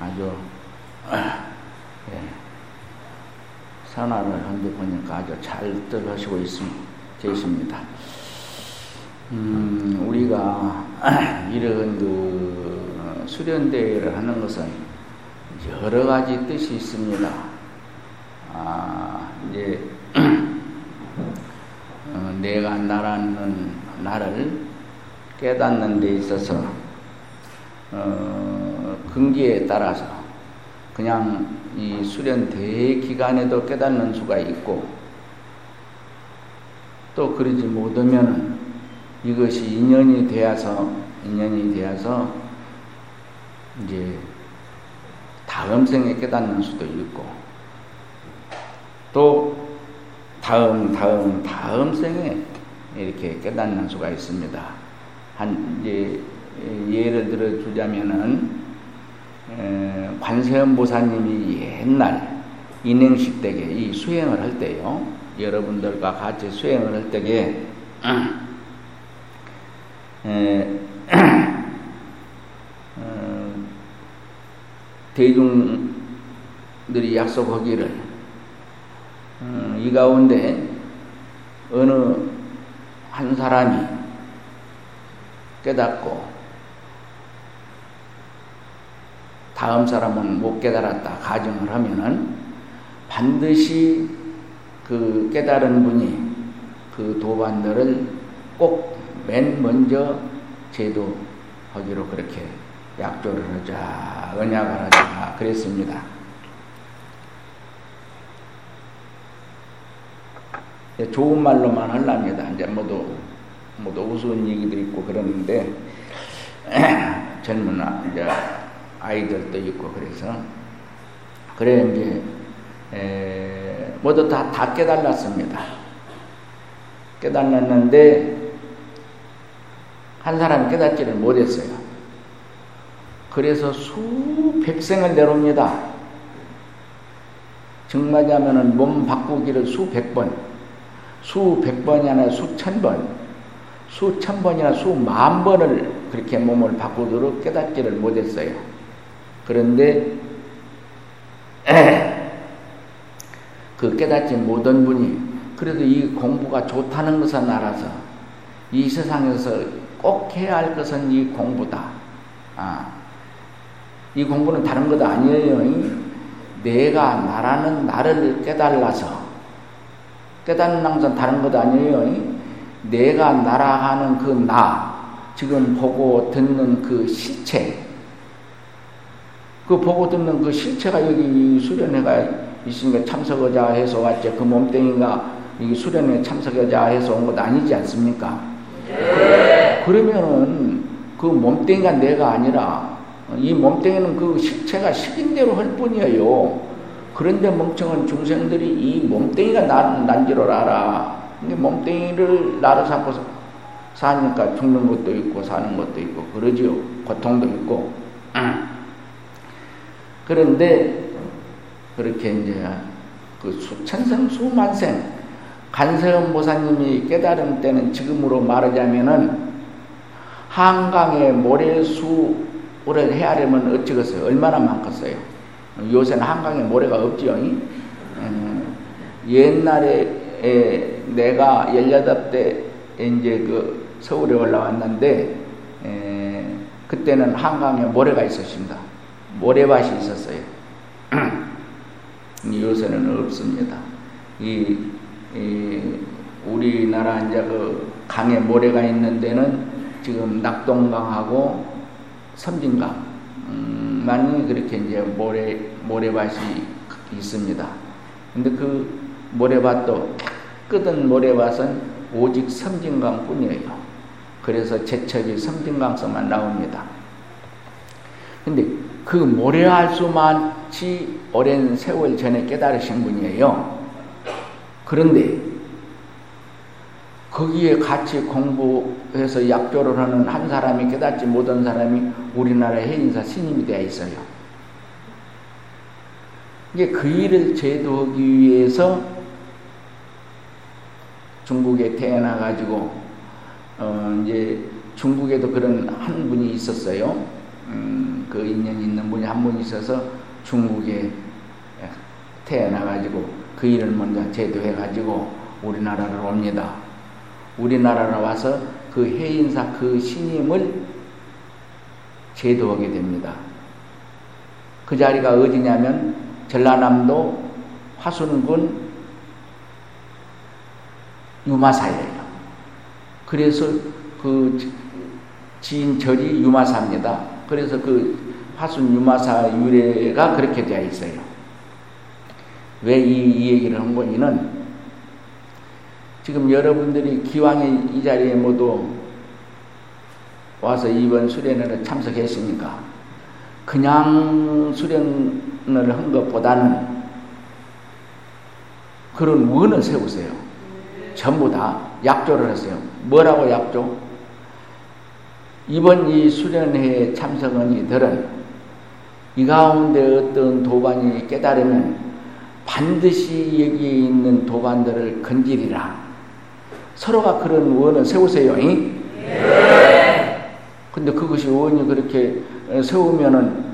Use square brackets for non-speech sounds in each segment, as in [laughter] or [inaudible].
아주 [clears throat] 예, 산화를 한데 보니까 아주 잘들 하시고. 계십니다. 음, 우리가 [clears throat] 이런 그 수련대회를 하는 것은 여러 가지 뜻이 있습니다. 아, 이제 [clears throat] 어, 내가 나라는 나를 깨닫는 데 있어서 어, 근기에 따라서 그냥 이 수련 대 기간에도 깨닫는 수가 있고 또 그러지 못하면 이것이 인연이 되어서 인연이 되어서 이제 다음 생에 깨닫는 수도 있고 또 다음 다음 다음 생에 이렇게 깨닫는 수가 있습니다. 한 이제 예를 들어 주자면은 관세음 보사님이 옛날 인행식 때에 이 수행을 할 때요. 여러분들과 같이 수행을 할 때에 어, 대중들이 약속하기를 어, 이 가운데 어느 한 사람이 깨닫고 다음 사람은 못 깨달았다 가정을 하면은 반드시 그 깨달은 분이 그 도반들을 꼭 맨 먼저 제도하기로 그렇게 약조를 하자 언약을 하자 그랬습니다. 예, 좋은 말로만 하랍니다. 이제 모두 모두 우스운 얘기도 있고 그러는데 [clears throat] 젊은 이제 아이들도 있고 그래서 그래 이제 에, 모두 다, 다 깨달았습니다. 깨달았는데 한 사람이 깨닫지를 못했어요. 그래서 수백 생을 내려옵니다. 정말하면은 몸 바꾸기를 수백 번, 수백 번이 아니라 수천 번, 수천 번이나 수만 번을 그렇게 몸을 바꾸도록 깨닫지를 못했어요. 그런데 그 깨닫지 못한 분이 그래도 이 공부가 좋다는 것은 알아서 이 세상에서 꼭 해야 할 것은 이 공부다. 아, 이 공부는 다른 것 아니에요. 내가 나라는 나를 깨달아서 깨닫는 것은 다른 것 아니에요. 내가 나라 하는 그 나, 지금 보고 듣는 그 실체, 그 보고 듣는 그 실체가 여기 수련회가 있으니까 참석하자 해서 왔죠. 그 몸뚱이가 이 수련회 참석하자 해서 온 것 아니지 않습니까? 네. 그러면은 그 몸뚱이가 내가 아니라 이 몸뚱이는 그 실체가 식인대로 할 뿐이에요. 그런데 멍청한 중생들이 이 몸뚱이가 난, 난지를 알아. 근데 몸뚱이를 나로 삼고 사니까 죽는 것도 있고 사는 것도 있고 그러지요. 고통도 있고. 그런데 그렇게 이제 그 수천생 수만생 간세음 보사님이 깨달은 때는 지금으로 말하자면은 한강에 모래수를 헤아려면 어찌겠어요? 얼마나 많겠어요? 요새는 한강에 모래가 없지요. 음, 옛날에 내가 18대 이제 그 서울에 올라왔는데 에, 그때는 한강에 모래가 있었습니다. 모래밭이 있었어요. [clears throat] 요새는 없습니다. 이, 이 우리나라 이제 그 강에 모래가 있는 데는 지금 낙동강하고 섬진강만이 음, 그렇게 이제 모래 모래밭이 있습니다. 근데 그 모래밭도 깨끗한 모래밭은 오직 섬진강뿐이에요. 그래서 제첩이 섬진강서만 나옵니다. 근데 그 모래알 수만치 오랜 세월 전에 깨달으신 분이에요. 그런데 거기에 같이 공부해서 약조를 하는 한 사람이 깨닫지 못한 사람이 우리나라 해인사 신임이 되어 있어요. 이게 그 일을 제도하기 위해서 중국에 태어나 가지고 어 이제 중국에도 그런 한 분이 있었어요. 음, 그 인연 있는 분이 한 분 있어서 중국에 태어나가지고 그 일을 먼저 제도해가지고 우리나라로 옵니다. 우리나라로 와서 그 해인사 그 신임을 제도하게 됩니다. 그 자리가 어디냐면 전라남도 화순군 유마사예요. 그래서 그 지인 절이 유마사입니다. 그래서 그 화순 유마사 유래가 그렇게 되어 있어요. 왜이이 얘기를 한 거니는 지금 여러분들이 기왕에 이 자리에 모두 와서 이번 수련회를 참석했으니까 그냥 수련을 한 것보다는 그런 원을 세우세요. 전부 다 약조를 했어요. 뭐라고 약조? 이번 이 수련회에 참석한 이들은 이 가운데 어떤 도반이 깨달으면 반드시 여기에 있는 도반들을 건지리라. 서로가 그런 원을 세우세요. 네. 근데 그것이 원이 그렇게 세우면은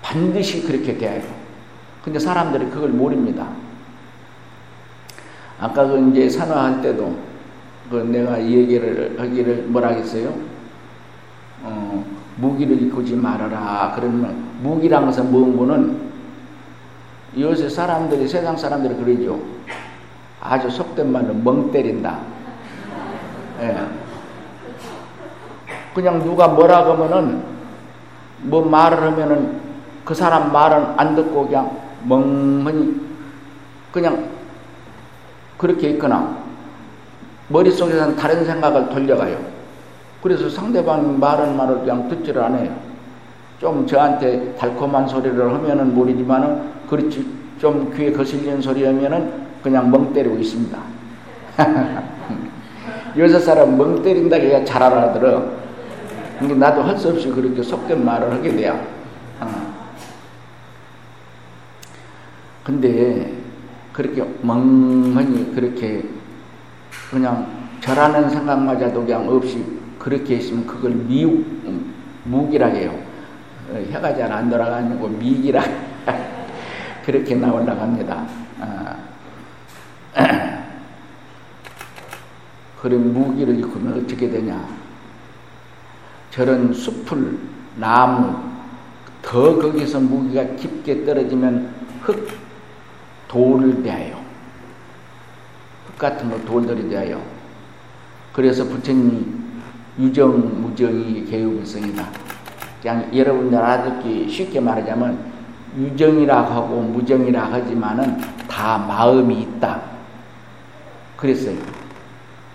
반드시 그렇게 돼요. 근데 사람들이 그걸 모릅니다. 아까 그 이제 산화할 때도 그 내가 이 얘기를 하기를 뭐라 했어요? 어, 무기를 입고지 말아라. 그러면 무기란 것은 뭔거는 요새 사람들이 세상 사람들이 그러죠. 아주 속된 말로 멍 때린다. 예. 그냥 누가 뭐라 그러면은 뭐 말을 하면은 그 사람 말은 안 듣고 그냥 멍하니 그냥 그렇게 있거나 머릿속에서는 다른 생각을 돌려가요. 그래서 상대방 말은 말을 그냥 듣지를 않아요. 좀 저한테 달콤한 소리를 하면은 모르지만은 그렇지 좀 귀에 거슬리는 소리 하면은 그냥 멍 때리고 있습니다. [laughs] 여섯 사람 멍 때린다 그냥 잘 알아들어. 근데 나도 할 수 없이 그렇게 속된 말을 하게 돼요. 어. 근데 그렇게 멍하니 그렇게 그냥 절하는 생각마저도 그냥 없이 그렇게 있으면 그걸 미욱, 무기라 해요. 어, 해가 잘 안 돌아가고 미기라 [laughs] 그렇게 나올라 합니다. 어. [clears throat] 그런 무기를 입으면 어떻게 되냐? 저런 숲을, 나무, 더 거기서 무기가 깊게 떨어지면 흙, 돌을 대하여. 흙 같은 거 돌들이 대하여. 그래서 부처님이 유정, 무정이 개유불성이다. 그냥 여러분들 알아듣기 쉽게 말하자면 유정이라 하고 무정이라 하지만은 다 마음이 있다. 그랬어요.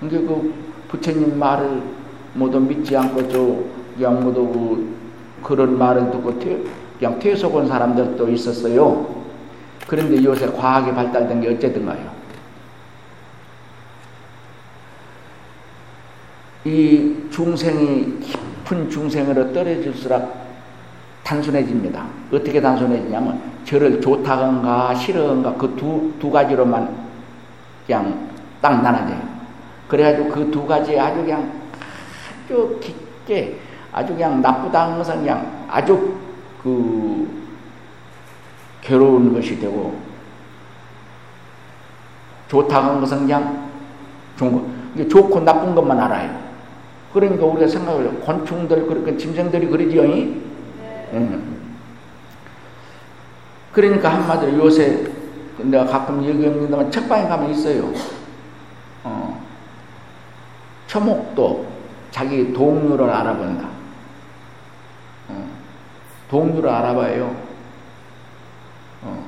그러니까 그 부처님 말을 모두 믿지 않고 저 모두 그 그런 말을 듣고 퇴, 그냥 퇴속한 사람들도 있었어요. 그런데 요새 과학이 발달된 게 어쨌든가요. 이 중생이 깊은 중생으로 떨어질수록 단순해집니다. 어떻게 단순해지냐면 저를 좋다건가 싫어건가 그 두 두 가지로만 그냥 딱 나눠져요. 그래가지고 그 두 가지 아주 그냥 아주 깊게 아주 그냥 나쁘다는 것은 그냥 아주 그 괴로운 것이 되고 좋다는 것은 그냥 좋은 거. 좋고 나쁜 것만 알아요. 그러니까 우리가 생각을 곤충들 그렇게 짐승들이 그러지요. 음. 그러니까 한마디로 요새 내가 가끔 얘기합니다만 책방에 가면 있어요. 어. 초목도 자기 동료를 알아본다. 어. 동료를 알아봐요. 어.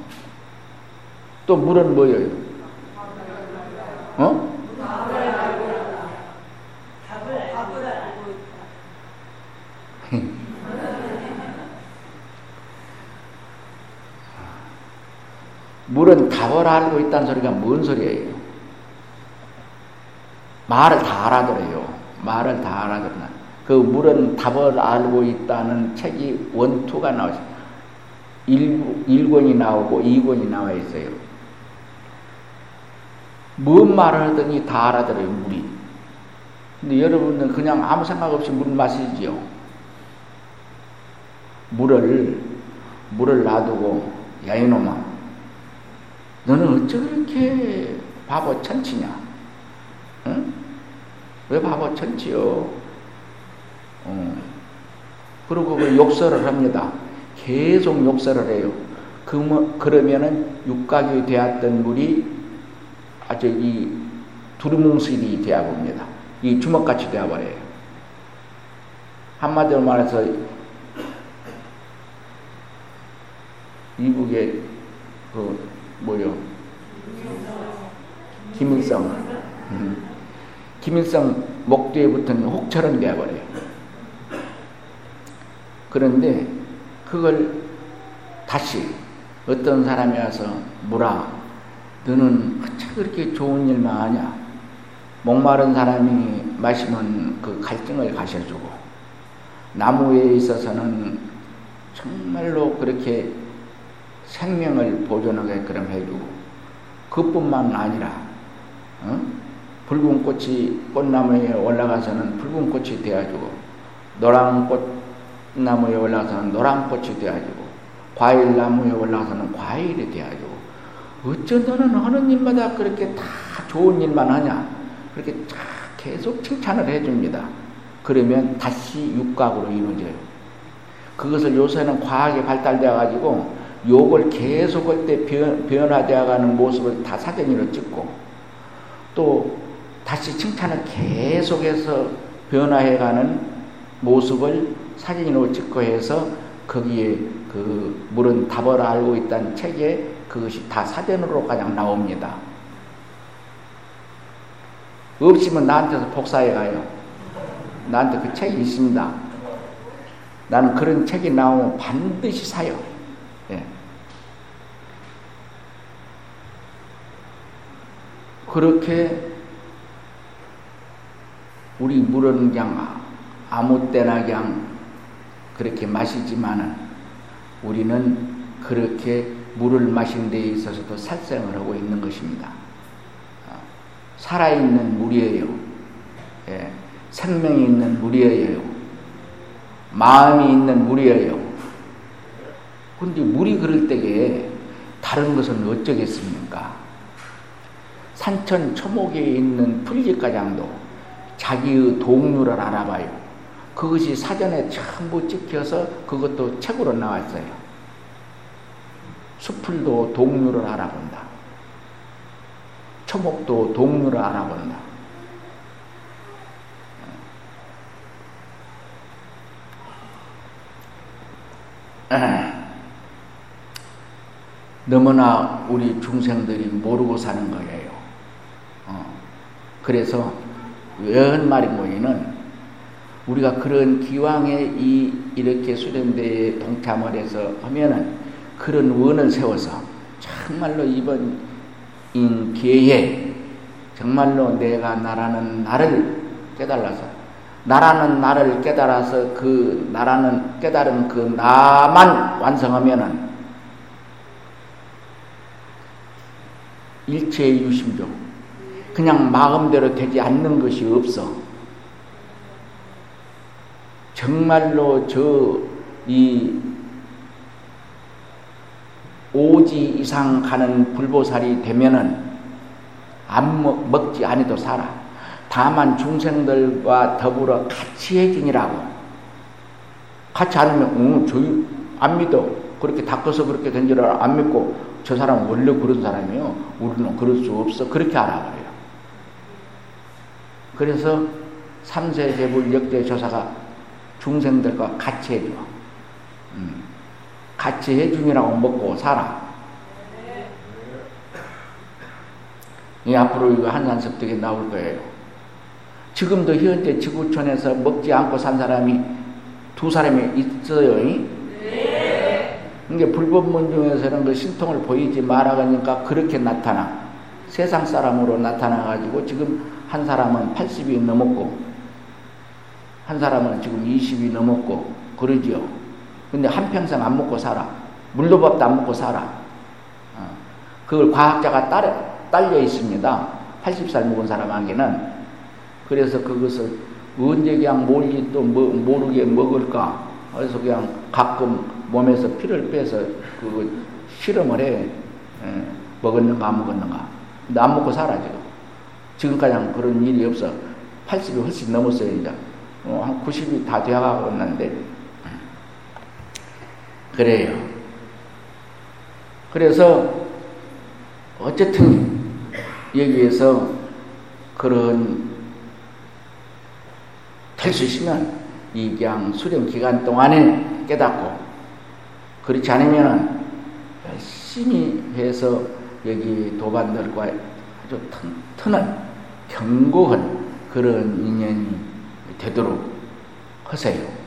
또 물은 뭐예요? 어? 물은 답을 알고 있다는 소리가 뭔 소리예요? 말을 다 알아들어요. 말을 다 알아들나. 그 물은 답을 알고 있다는 책이 원투가 나오죠. 1, 1권이 나오고 2권이 나와 있어요. 뭔 말을 하더니 다 알아들어요, 물이. 근데 여러분은 그냥 아무 생각 없이 물 마시지요. 물을, 물을 놔두고, 야, 이놈아. 너는 어째 그렇게 바보 천치냐? 응? 왜 바보 천치요? 어. 그리고 그 욕설을 합니다. 계속 욕설을 해요. 그, 뭐, 그러면은 육각이 되었던 물이 아주 이 두루뭉실이 되어 봅니다. 이 주먹같이 되어버려요. 한마디로 말해서 이북의 그 뭐요? 김일성. 음. 김일성 목뒤에 붙은 혹처럼 되어버려요. 그런데 그걸 다시 어떤 사람이 와서 물아 너는 어차 그렇게 좋은 일만 하냐? 목마른 사람이 마시면 그 갈증을 가셔주고 나무에 있어서는 정말로 그렇게 생명을 보존하게끔 해주고 그뿐만 아니라 어? 붉은 꽃이 꽃나무에 올라가서는 붉은 꽃이 되어주고 노란 꽃나무에 올라가서는 노란 꽃이 되어주고 과일 나무에 올라가서는 과일이 되어주고 어쩐 너는 하는 일마다 그렇게 다 좋은 일만 하냐? 그렇게 계속 칭찬을 해줍니다. 그러면 다시 육각으로 이루어져요. 그것을 요새는 과학이 발달되어 가지고 욕을 계속 할때 변화되어 가는 모습을 다 사진으로 찍고 또 다시 칭찬을 계속해서 변화해 가는 모습을 사진으로 찍고 해서 거기에 그 물은 답을 알고 있다는 책에 그것이 다 사전으로 그냥 나옵니다. 없으면 나한테서 복사해 가요. 나한테 그 책이 있습니다. 나는 그런 책이 나오면 반드시 사요. 예. 그렇게 우리 물은 그냥 아무 때나 그냥 그렇게 마시지만은 우리는 그렇게 물을 마신 데 있어서도 살생을 하고 있는 것입니다. 어, 살아있는 물이에요. 예, 생명이 있는 물이에요. 마음이 있는 물이에요. 근데 물이 그럴 때에 다른 것은 어쩌겠습니까? 산천 초목에 있는 풀리가장도 자기의 동료를 알아봐요. 그것이 사전에 전부 찍혀서 그것도 책으로 나왔어요. 수풀도 동류를 알아본다. 초목도 동류를 알아본다. 너무나 우리 중생들이 모르고 사는 거예요. 어. 그래서 웬 말인 뭐이는 우리가 그런 기왕에 이 이렇게 수련대에 동참을 해서 하면은 그런 원을 세워서 정말로 이번 기회에 정말로 내가 나라는 나를 깨달아서 나라는 나를 깨달아서 그 나라는 깨달은 그 나만 완성하면은 일체의 유심조 그냥 마음대로 되지 않는 것이 없어. 정말로 저 이 오지 이상 가는 불보살이 되면은 안 먹, 먹지 않아도 살아. 다만 중생들과 더불어 같이 해주니라고. 같이 않으면, 응, 저희 안 믿어. 그렇게 닦아서 그렇게 된줄 알아. 안 믿고, 저 사람은 원래 그런 사람이에요. 우리는 그럴 수 없어. 그렇게 알아버려요. 그래서 삼세 제불 역대 조사가 중생들과 같이 해줘. 음. 같이 해주니라고 먹고 살아. 이 앞으로 이거 한산 섭득에 나올 거예요. 지금도 현재 지구촌에서 먹지 않고 산 사람이 두 사람이 있어요. 네. 이게 불법문 중에서는 그 신통을 보이지 말아가니까 그렇게 나타나. 세상 사람으로 나타나가지고 지금 한 사람은 80이 넘었고, 한 사람은 지금 20이 넘었고, 그러지요. 근데 한평생 안 먹고 살아. 물도 밥도 안 먹고 살아. 어. 그걸 과학자가 딸, 딸려 있습니다. 80살 먹은 사람에게는 그래서 그것을 언제 그냥 뭘지 또 뭐, 모르게 먹을까? 그래서 그냥 가끔 몸에서 피를 빼서 그 실험을 해. 에, 예, 먹었는가 안 먹었는가. 근데 안 먹고 살아 지금. 지금까지 그런 일이 없어. 80이 훨씬 넘었어요 이제. 어, 한 90이 다 되어가고 있는데 그래요. 그래서 어쨌든 여기에서 그런 될 수 있으면 이 그냥 수련 기간 동안에 깨닫고 그렇지 않으면 열심히 해서 여기 도반들과 아주 튼튼한 견고한 그런 인연이 되도록 하세요.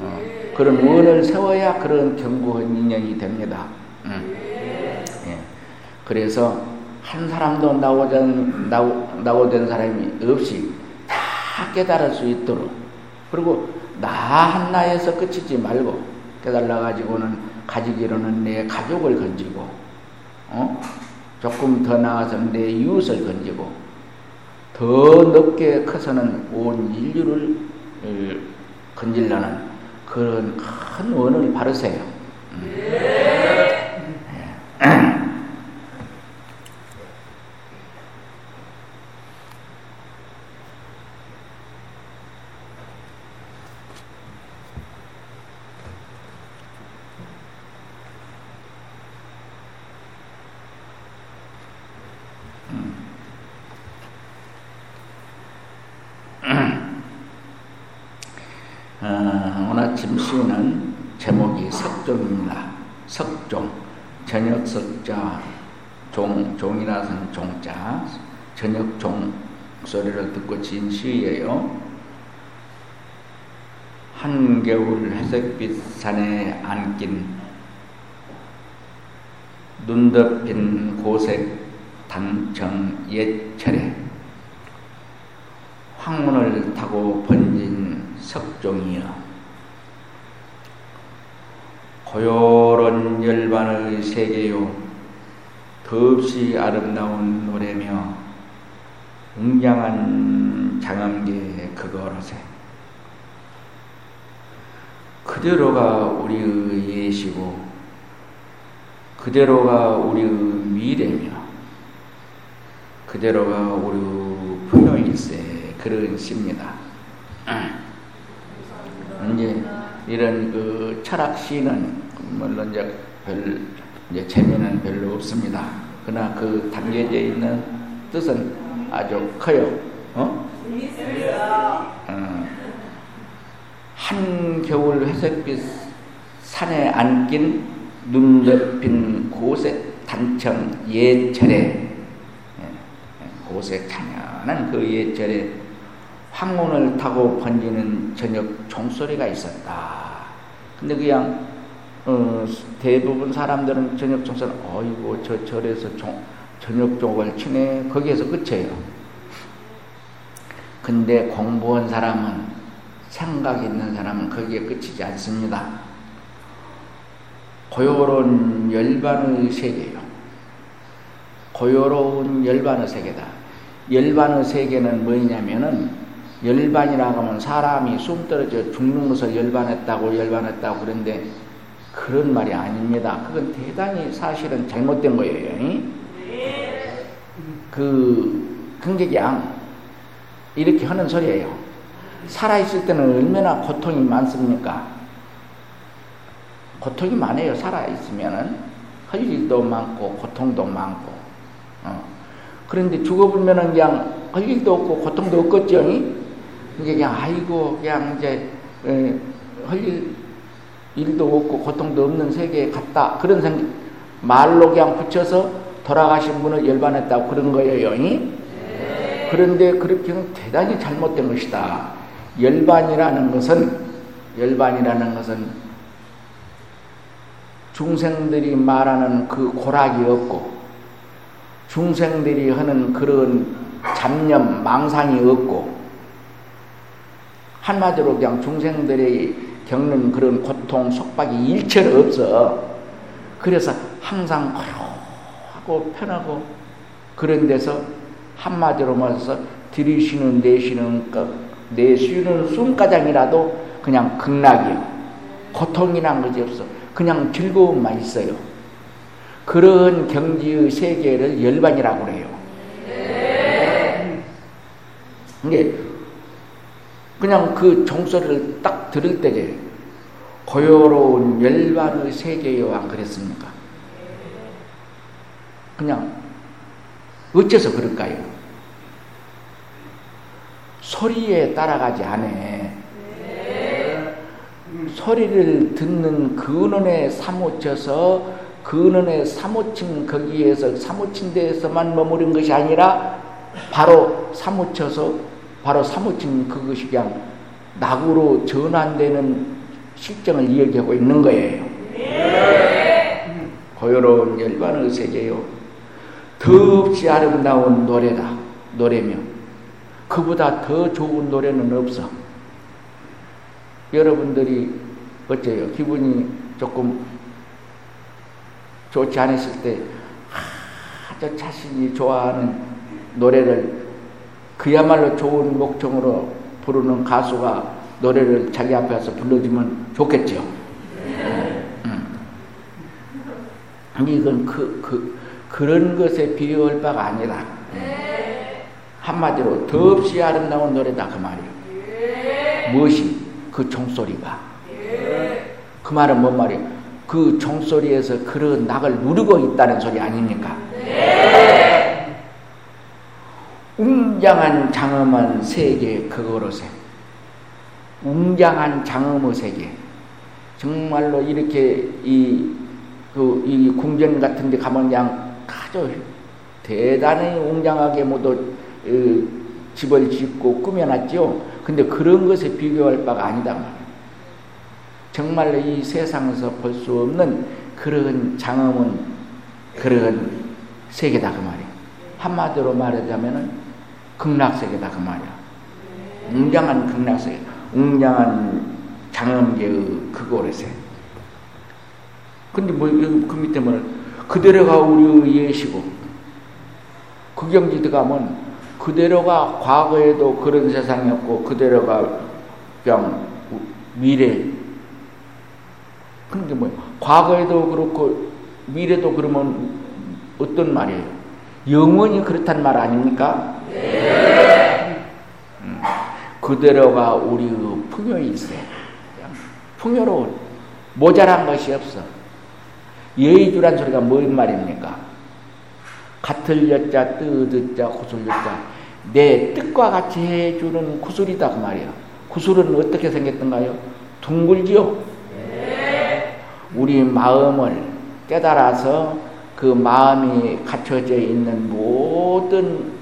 어, 그런 원을 세워야 그런 견고한 인연이 됩니다. 음. 예. 그래서 한 사람도 나오된, 나오, 나오 된 사람이 없이 다 깨달을 수 있도록 그리고 나 한나에서 끝이지 말고 깨달아 가지고는 가지기로는 내 가족을 건지고 어? 조금 더 나아서 내 이웃을 건지고 더 높게 커서는 온 인류를 어, 건질라는 그런 큰 원을 바르세요. 음. 시는 제목이 석종입니다. 석종, 저녁 석자, 종, 종이라는 종자, 저녁 종 소리를 듣고 지은 시예요. 한겨울 회색빛 산에 안긴 눈 덮인 고색 단청 옛철에 황문을 타고 번진 석종이여 고요한 열반의 세계요. 더없이 아름다운 노래며 웅장한 장엄계 그거로세. 그대로가 우리의 예시고 그대로가 우리의 미래며 그대로가 우리의 분노일세 그런 시입니다. 이제 이런 그 철학 시는 물론 이제 별 이제 재미는 별로 없습니다. 그러나 그 담겨져 있는 뜻은 아주 커요. 어? 어. 한 겨울 회색빛 산에 안긴 눈 덮인 고색 단청 예철에 예, 고색 찬연한 그 예철에 황혼을 타고 번지는 저녁 종소리가 있었다. 근데 그냥 어, 대부분 사람들은 저녁 종소는 어이고 저 절에서 종, 저녁 종을 치네 거기에서 끝이에요. 근데 공부한 사람은 생각 있는 사람은 거기에 끝이지 않습니다. 고요로운 열반의 세계요. 고요로운 열반의 세계다. 열반의 세계는 뭐냐면은 열반이라고 하면 사람이 숨 떨어져 죽는 것을 열반했다고 열반했다고 그런데 그런 말이 아닙니다. 그건 대단히 사실은 잘못된 거예요. 그 긍객양 이렇게 하는 소리예요. 살아있을 때는 얼마나 고통이 많습니까? 고통이 많아요. 살아있으면은 할 일도 많고 고통도 많고. 어. 그런데 죽어보면은 그냥 할 일도 없고 고통도 없겠죠. 이제 그냥 아이고 그냥 이제 할 일, 일도 없고 고통도 없는 세계에 갔다 그런 생각 말로 그냥 붙여서 돌아가신 분을 열반했다고 그런 거예요. 네. 그런데 그렇게는 대단히 잘못된 것이다. 열반이라는 것은 열반이라는 것은 중생들이 말하는 그 고락이 없고 중생들이 하는 그런 잡념 망상이 없고 한마디로 그냥 중생들이 겪는 그런 고통, 속박이 일체로 없어. 그래서 항상 고요하고 편하고 그런 데서 한마디로 말해서 들이쉬는 내쉬는 내쉬는 숨가장이라도 그냥 극락이요. 고통이란 것이 없어. 그냥 즐거움만 있어요. 그런 경지의 세계를 열반이라고 그래요. 근데 그냥 그 종소리를 딱 들을 때에 고요로운 열반의 세계요 안 그랬습니까? 그냥 어째서 그럴까요? 소리에 따라가지 않아. 소리를 듣는 근원에 사무쳐서 근원에 사무친 거기에서 사무친 데에서만 머무른 것이 아니라 바로 사무쳐서 바로 사무친 그것이 그냥 낙으로 전환되는 실정을 이야기하고 있는 거예요. 고요로운 열반의 세계요. 더없이 아름다운 노래다. 노래며 그보다 더 좋은 노래는 없어. 여러분들이 어째요? 기분이 조금 좋지 않으실 때, 아주 자신이 좋아하는 노래를 그야말로 좋은 목청으로 부르는 가수가 노래를 자기 앞에서 불러주면 좋겠죠. 음. 이건 그, 그, 그런 것에 비유할 바가 아니라, 한마디로 더없이 아름다운 노래다 그 말이에요. 무엇이? 그 종소리가. 그 말은 뭔 말이에요? 그 종소리에서 그런 낙을 누르고 있다는 소리 아닙니까? 웅장한 장엄한 세계 그거로세. 웅장한 장엄의 세계. 정말로 이렇게 이, 그, 이 궁전 같은 데 가면 그냥 아주 대단히 웅장하게 모두 어, 집을 짓고 꾸며놨죠. 근데 그런 것에 비교할 바가 아니다 말이에요. 정말로 이 세상에서 볼 수 없는 그런 장엄은 그런 세계다 그 말이에요. 한마디로 말하자면은 극락세계다 그 말이야. 웅장한 극락세계, 웅장한 장엄계의 그곳에서. 근데 뭐, 그 밑에 뭐, 그대로가 우리의 예시고, 그 경지 들어가면 그대로가 과거에도 그런 세상이었고, 그대로가 그냥 미래. 근데 뭐, 과거에도 그렇고, 미래도 그러면 어떤 말이에요? 영원히 그렇단 말 아닙니까? 음, 그대로가 우리의 풍요일세. 풍요로운 모자란 것이 없어. 예의주란 소리가 뭔 말입니까? 같을 여자, 뜨뜻자, 구슬 여자. 내 뜻과 같이 해주는 구슬이다 그 말이야. 구슬은 어떻게 생겼던가요? 둥글지요? 우리 마음을 깨달아서 그 마음이 갖춰져 있는 모든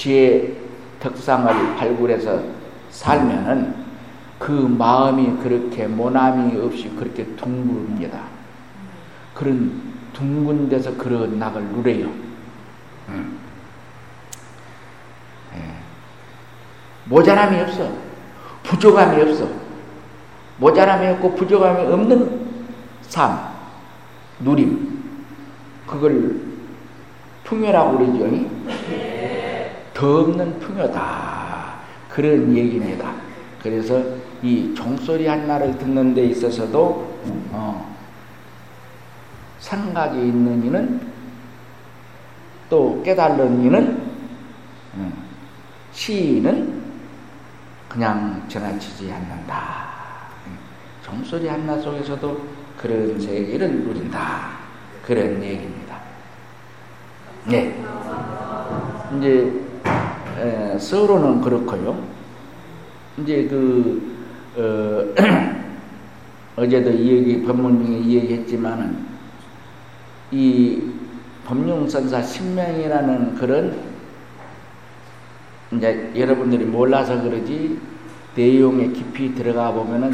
지혜 덕상을 발굴해서 살면은 그 마음이 그렇게 모남이 없이 그렇게 둥글입니다. 그런 둥근 데서 그런 낙을 누려요. 음. 예. 모자람이 없어. 부족함이 없어. 모자람이 없고 부족함이 없는 삶, 누림. 그걸 풍요라고 그러죠. 더 없는 풍요다. 그런 얘기입니다. 그래서 이 종소리 한나를 듣는 데 있어서도 어, 생각이 있는 이는 또 깨달는 이는 음, 시인은 그냥 지나치지 않는다. 종소리 한나 속에서도 그런 세계를 누린다. 그런 얘기입니다. 네. 이제 에, 서로는 그렇고요. 이제 그 어, [clears throat] 제도이 얘기 법문 중에 이 얘기했지만은 이 법륜선사 신명이라는 그런 이제 여러분들이 몰라서 그러지 내용에 깊이 들어가 보면은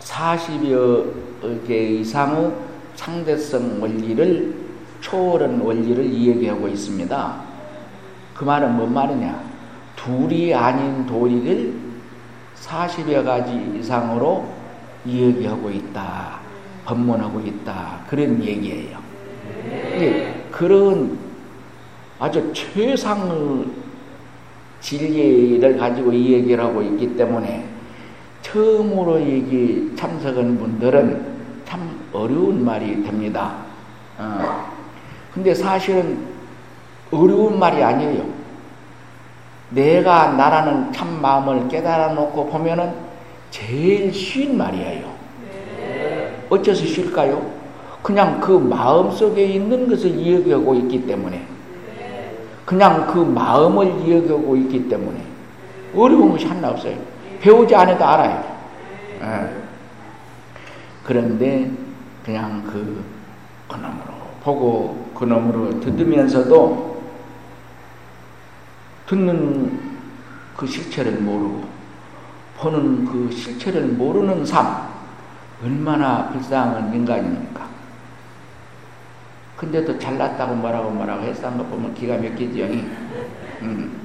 40여 개 이상의 상대성 원리를 초월한 원리를 이야기하고 있습니다. 그 말은 뭔 말이냐? 둘이 아닌 도리를 40여 가지 이상으로 이야기하고 있다. 법문하고 있다. 그런 얘기예요. 예, 그런 아주 최상의 진리를 가지고 이 얘기를 하고 있기 때문에 처음으로 여기 참석한 분들은 참 어려운 말이 됩니다. 어. 근데 사실은 어려운 말이 아니에요. 내가 나라는 참 마음을 깨달아 놓고 보면은 제일 쉬운 말이에요. 어째서 쉴까요? 그냥 그 마음 속에 있는 것을 이야기하고 있기 때문에. 그냥 그 마음을 이야기하고 있기 때문에. 어려운 것이 하나 없어요. 배우지 않아도 알아요. 예. 그런데 그냥 그, 그놈으로 보고 그놈으로 듣으면서도 듣는 그 실체를 모르고 보는 그 실체를 모르는 삶 얼마나 불쌍한 인간입니까? 근데도 잘났다고 뭐라고 뭐라고 했던 거 보면 기가 막히지 형이. 음.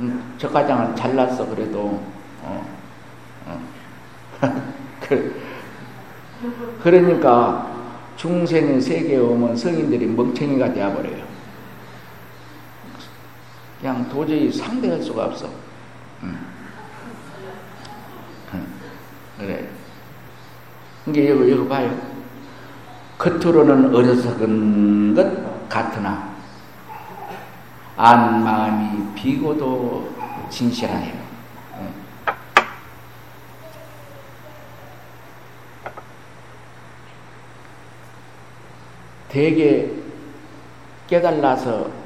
음, 저 과장은 잘났어 그래도 어, 어. [laughs] 그, 그러니까 중생의 세계에 오면 성인들이 멍청이가 되어버려요. 그냥 도저히 상대할 수가 없어. 음. 그래. 이게 이거, 이거 봐요. 겉으로는 어리석은 것 같으나, 안 마음이 비고도 진실하여. 대개 깨달아서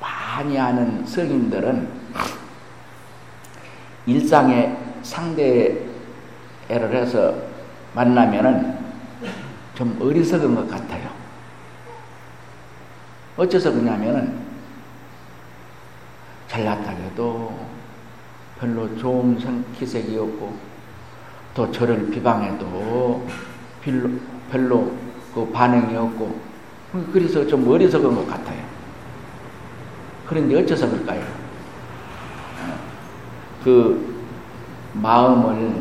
많이 하는 성인들은 일상에 상대를 해서 만나면은 좀 어리석은 것 같아요. 어째서 그러냐면은 잘났다 해도 별로 좋은 기색이었고 또 저를 비방해도 별로, 별로 그 반응이 없고 그래서 좀 어리석은 것 같아요. 그런데 어째서 그럴까요? 어, 그 마음을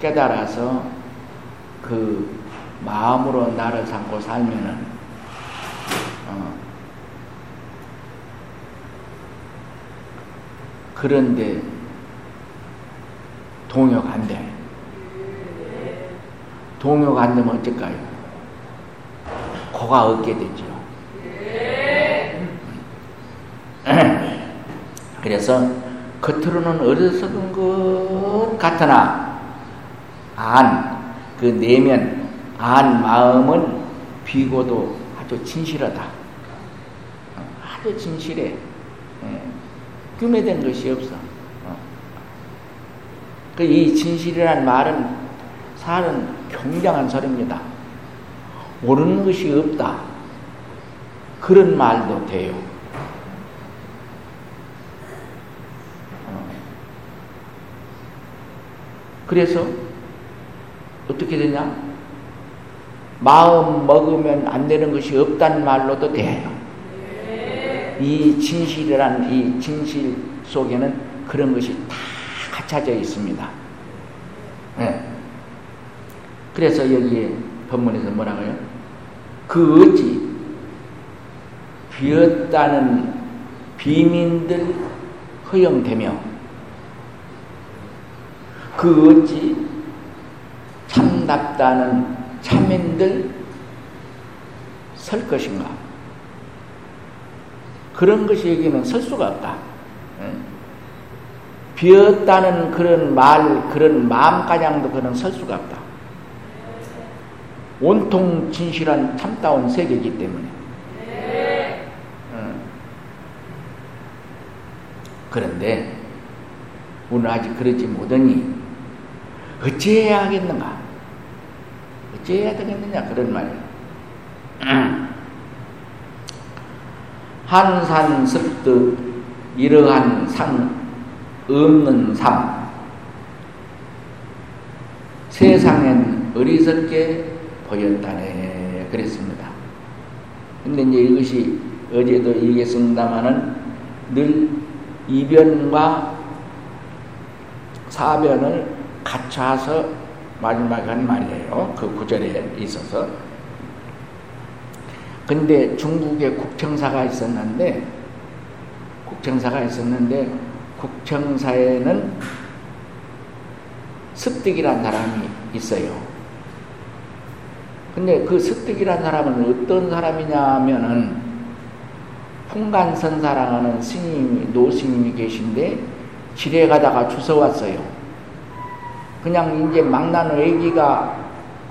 깨달아서 그 마음으로 나를 삼고 살면은 어, 그런데 동요가 안 돼. 동요가 안 되면 어쩔까요? 코가 얻게 되죠. 그래서 겉으로는 어리석은 것 같으나 안, 그 내면, 안 마음은 비고도 아주 진실하다. 아주 진실해. 규매된 예. 것이 없어. 어. 그이 진실이란 말은 사는 굉장한 소리입니다. 모르는 것이 없다. 그런 말도 돼요. 그래서 어떻게 되냐? 마음 먹으면 안 되는 것이 없다는 말로도 돼요. 이 진실이란 이 진실 속에는 그런 것이 다 갖춰져 있습니다. 네. 그래서 여기 본문에서 뭐라고요? 그 어찌 비었다는 비민들 허용되며 그 어찌 참답다는 참인들 설 것인가? 그런 것이 여기는 설 수가 없다. 비었다는 그런 말, 그런 마음가량도 그는 설 수가 없다. 온통 진실한 참다운 세계이기 때문에. 네. 그런데 우리는 아직 그러지 못하니 어찌해야 하겠는가? 어찌해야 되겠느냐 그런 말이에요. [clears throat] 한산 습득 이러한 상 없는 삶 세상엔 어리석게 보였다네 그랬습니다. 근데 이제 이것이 어제도 얘기했습니다마는 늘 이변과 사변을 갖춰서 마지막에 한 말이에요. 그 구절에 있어서 근데 중국에 국청사가 있었는데 국청사가 있었는데 국청사에는 습득이란 사람이 있어요. 근데 그 습득이란 사람은 어떤 사람이냐 면은 풍간선사랑하는 스님이 노스님이 계신데 지뢰 가다가 주워왔어요. 그냥 이제 막나는 애기가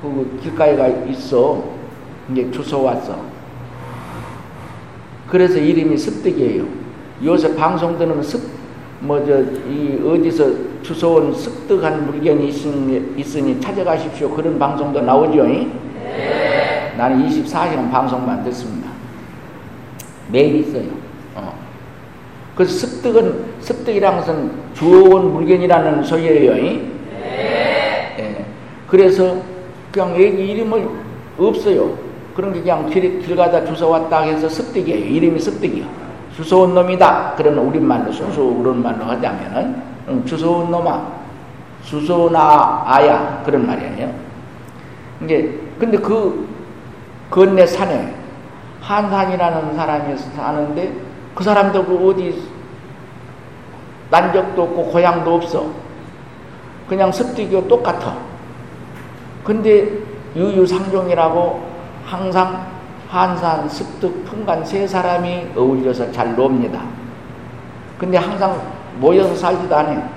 그 길가에 가 있어 이제 주워왔어. 그래서 이름이 습득이에요. 요새 방송 들으면 습, 뭐, 저, 이, 어디서 주워온 습득한 물건이 있으니, 있으니 찾아가십시오. 그런 방송도 나오죠. 네. 나는 24시간 방송만 듣습니다. 매일 있어요. 어. 그래서 습득은, 습득이란 것은 주워온 물건이라는 소리예요. 네. 예. 그래서 그냥 애기 이름을 없어요. 그런 게 그냥 길, 길 가다 주워왔다 해서 습득이에요. 이름이 습득이요. 주워온 놈이다. 그런 우리말로, 순수 그런 말로 하자면은, 응, 주워온 놈아, 주워나 아야. 그런 말이에요. 이게, 근데 그, 건네 산에 한산이라는 사람이 사는데 그 사람도 그 어디 난 적도 없고 고향도 없어. 그냥 습득이고 똑같아. 근데 유유상종이라고 항상 한산, 습득, 풍간 세 사람이 어울려서 잘 놉니다. 근데 항상 모여서 살지도 않아요.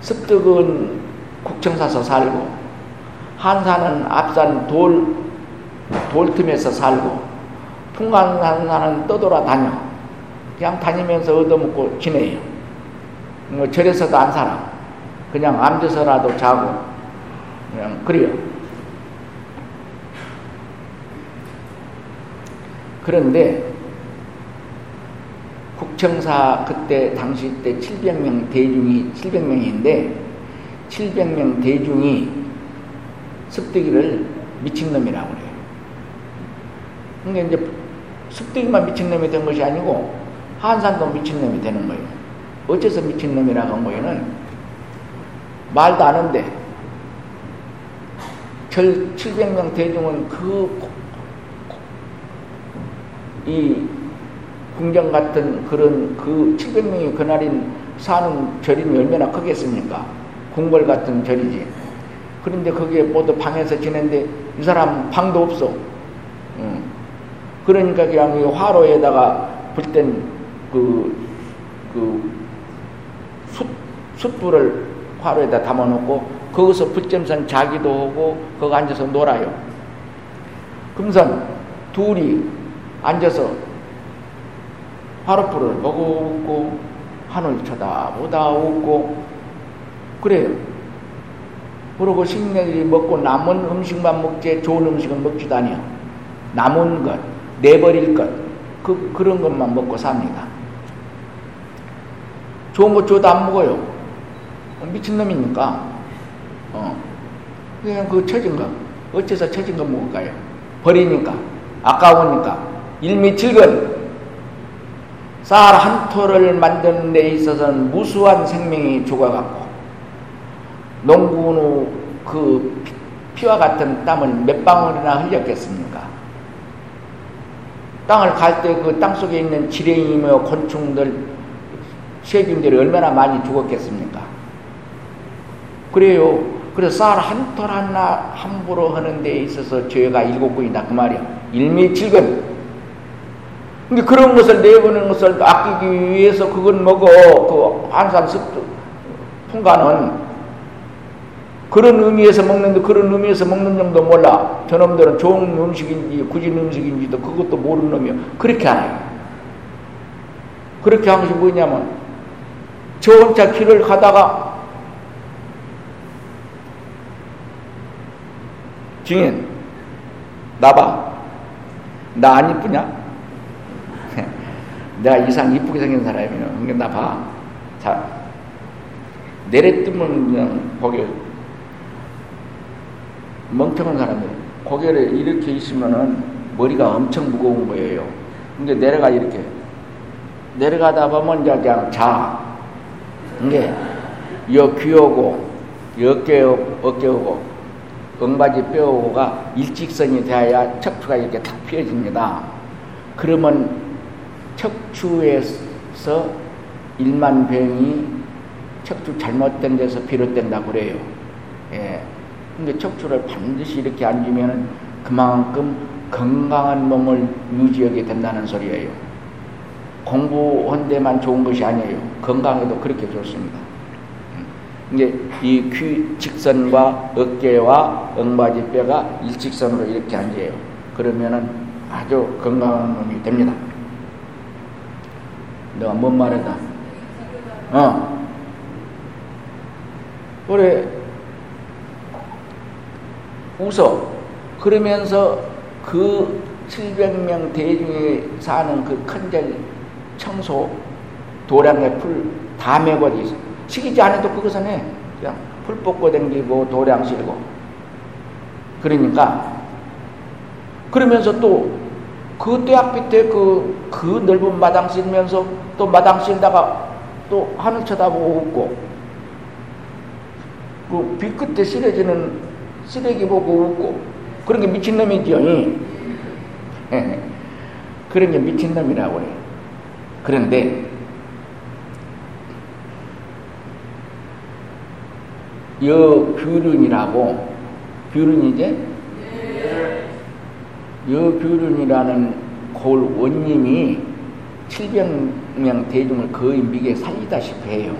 습득은 국청사서 살고, 한산은 앞산 돌, 돌 틈에서 살고, 풍간산사는 떠돌아다녀. 그냥 다니면서 얻어먹고 지내요. 뭐 절에서도 안 살아. 그냥 앉아서라도 자고, 그냥 그래요. 그런데 국청사 그때 당시 때 700명 대중이 700명인데 700명 대중이 습득이를 미친놈이라고 그래요. 그러니까 이제 습득이만 미친놈이 된 것이 아니고 한산도 미친놈이 되는 거예요. 어째서 미친놈이라고 한 거에는 말도 안 한데 절 700명 대중은 그 이 궁정 같은 그런 그 700명이 그날인 사는 절이 얼마나 크겠습니까? 궁궐 같은 절이지. 그런데 거기에 모두 방에서 지낸데 이 사람 방도 없어. 응. 그러니까 그냥 화로에다가 불땐 그, 그, 숯, 숯불을 화로에다 담아놓고 거기서 붙점선 자기도 하고 거기 앉아서 놀아요. 금선 둘이 앉아서 화롯불을 보고 웃고 하늘 쳐다보다 웃고 그래요. 그러고 식량이 먹고 남은 음식만 먹지 좋은 음식은 먹지도 아니요. 남은 것, 내버릴 것, 그, 그런 것만 먹고 삽니다. 좋은 거 줘도 안 먹어요. 미친놈이니까. 어. 그냥 그 처진 거, 어째서 처진 거 먹을까요? 버리니까. 아까우니까. 일미칠근 쌀 한 토를 만드는 데 있어서는 무수한 생명이 죽어갔고 농구는 그 피와 같은 땀을 몇 방울이나 흘렸겠습니까? 땅을 갈 때 그 땅 속에 있는 지뢰이며 곤충들, 세균들이 얼마나 많이 죽었겠습니까? 그래요. 그래서 쌀한톨 하나 함부로 하는 데 있어서 죄가 일곱 군이다. 그 말이야. 일미칠근. 근데 그런 것을 내보는 것을 아끼기 위해서 그건 먹어. 그 한산 습도 풍가는 그런 의미에서 먹는데 그런 의미에서 먹는 정도 몰라. 저놈들은 좋은 음식인지 굳은 음식인지도 그것도 모르는 놈이야. 그렇게 안 해요. 그렇게 한 것이 뭐냐면 저 혼자 길을 가다가 증인 나봐 나 안 이쁘냐? [laughs] 내가 이상 이쁘게 생긴 사람이면 그러니까 나 봐. 자, 내려뜨면 그냥 고개 멍청한 사람들 고개를 이렇게 있으면은 머리가 엄청 무거운 거예요. 근데 내려가 이렇게 내려가다 보면 이제 그냥 자. 이게 여 귀하고 어깨 어깨 오고 엉바지 뼈가 일직선이 되어야 척추가 이렇게 탁 펴집니다. 그러면 척추에서 일만 병이 척추 잘못된 데서 비롯된다 그래요. 예. 근데 척추를 반드시 이렇게 앉으면 그만큼 건강한 몸을 유지하게 된다는 소리예요. 공부한 데만 좋은 것이 아니에요. 건강에도 그렇게 좋습니다. 이제 이 귀 직선과 어깨와 엉바지 뼈가 일직선으로 이렇게 앉아요. 그러면은 아주 건강한 몸이 됩니다. 내가 뭔 말이다? 어. 그래, 웃어. 그러면서 그 700명 대중에 사는 그 큰 절 청소, 도량에 풀다 메고 있어. 시키지 않아도 그것은 해. 그냥 풀 뽑고 댕기고 도량 실고. 그러니까, 그러면서 또그 대학 밑에 그, 그 넓은 마당 쓸면서 또 마당 쓸다가 또 하늘 쳐다보고 웃고, 그 빛끝에 쓰러지는 쓰레기 보고 웃고, 그런 게 미친놈이죠. 그런 게 미친놈이라고 그래. 그런데, 여규륜이라고 규륜이제 여규륜이라는 골 원님이 700명 대중을 거의 미개 살리다시피 해요.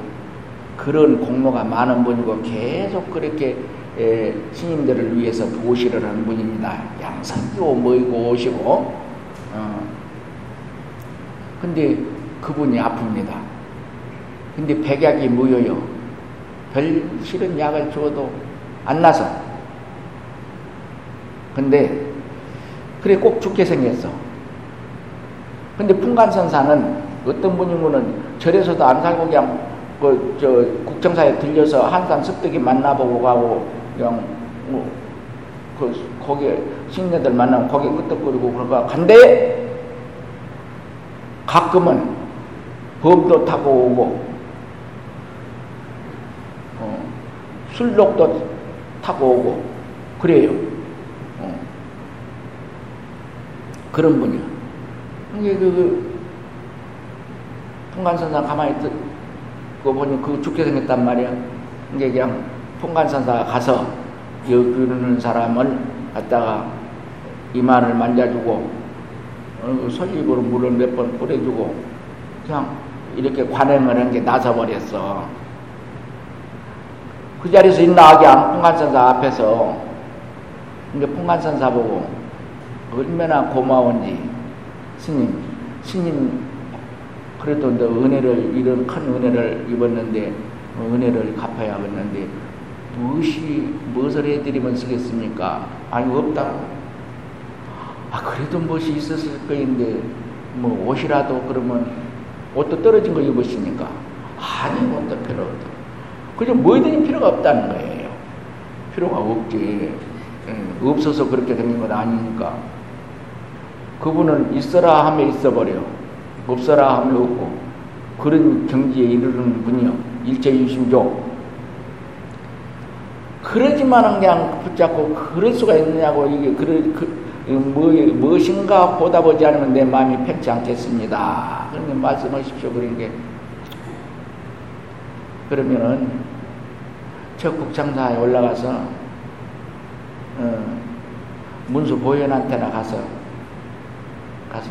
그런 공로가 많은 분이고 계속 그렇게 에, 스님들을 위해서 도시를 하는 분입니다. 양산도 모이고 오시고 어. 근데 그분이 아픕니다. 근데 백약이 무효요. 별 싫은 약을 주어도 안 나서. 근데 그래 꼭 죽게 생겼어. 근데 풍간선사는 어떤 분이면은 절에서도 안 살고 그냥 그 저 국정사에 들려서 한산 습득이 만나보고 가고 그냥 뭐그 거기에 신녀들 만나면 거기에 끄떡거리고 그러니까 간대 가끔은 범도 타고 오고 술록도 타고 오고 그래요. 어. 그런 분이야. 이게 그, 그 풍간선사 가만히 듣고 보니 그 죽게 생겼단 말이야. 이게 그냥 풍간선사 가서 여기는 사람을 갖다가 이마를 만져주고 어, 설립으로 물을 몇 번 뿌려주고 그냥 이렇게 관행을 한 게 나서버렸어. 그 자리에서 있나하게 풍간선사 앞에서 이제 풍간선사 보고 얼마나 고마운지 스님 스님 그래도 너 은혜를 이런 큰 은혜를 입었는데 은혜를 갚아야겠는데 무엇이 무엇을 해드리면 쓰겠습니까? 아니 없다고. 아 그래도 무엇이 있었을 거인데 뭐 옷이라도 그러면 옷도 떨어진 거 입으시니까 아니 옷도 필요 없다. 그저 뭐든지 필요가 없다는 거예요. 필요가 없지. 예, 없어서 그렇게 생긴 건 아니니까. 그분은 있어라 하면 있어버려. 없어라 하면 없고. 그런 경지에 이르는 분이요. 일체유심조. 그러지만은 그냥 붙잡고 그럴 수가 있느냐고 이게 그래, 그, 뭐, 무엇인가 보다 보지 않으면 내 마음이 편치 않겠습니다. 그러면 말씀하십시오. 그런 게. 그러면은 저 국장사에 올라가서 어, 문수 보현한테나 가서 가서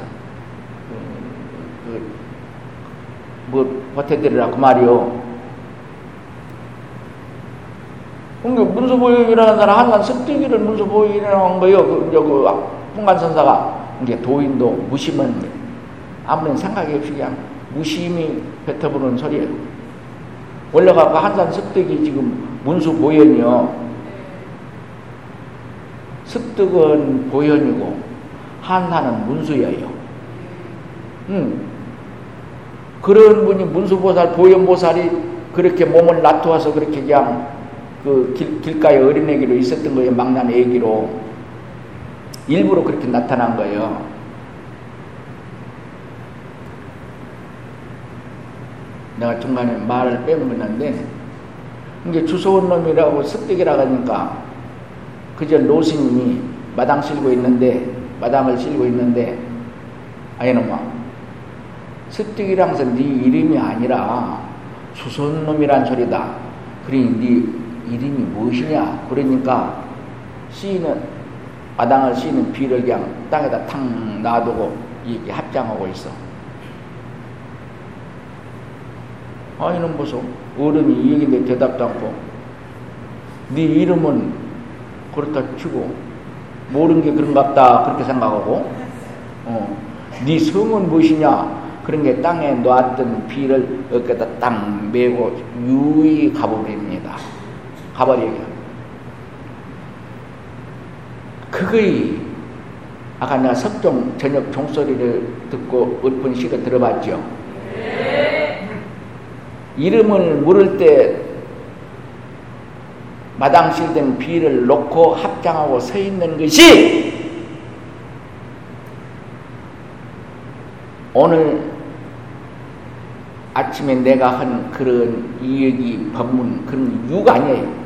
그, 그, 뭐 보태드리라 그 말이요. 그러니까 문수 보현이라는 사람 한간 습득이를 문수 보현이라는 거요. 그, 그 풍간선사가 이게 도인도 무심은 아무런 생각이 없이 그냥 무심히 뱉어보는 소리예요. 올라가고 한산 습득이 지금 문수 보현이요. 습득은 보현이고 한산은 문수예요. 음. 그런 분이 문수보살, 보현보살이 그렇게 몸을 놔두어서 그렇게 그냥 그 길, 길가에 어린애기로 있었던 거예요. 망난 애기로. 일부러 그렇게 나타난 거예요. 내가 중간에 말을 빼먹었는데 이게 주소원 놈이라고 습득이라 하니까 그저 노스님이 마당 실고 있는데 마당을 실고 있는데 아이놈아 습득이랑서 네 이름이 아니라 수선놈이란 소리다. 그러니 네 이름이 무엇이냐? 그러니까 시인은 마당을 씌는 비를 그냥 땅에다 탁 놔두고 이렇게 합장하고 있어. 아, 이놈 보소. 어른이 얘기인데 대답도 않고. 네 이름은 그렇다 치고, 모르는 게 그런갑다. 그렇게 생각하고, 어, 네 성은 무엇이냐? 그런 게 땅에 놓았던 비를 어깨다 땅 메고 유이 가버립니다. 가버려요. 그거이 아까 내가 석종 저녁 종소리를 듣고 읊은 시를 들어봤죠. 이름을 물을 때 마당실된 비를 놓고 합장하고 서 있는 것이 오늘 아침에 내가 한 그런 이야기 법문 그런 유가 아니에요.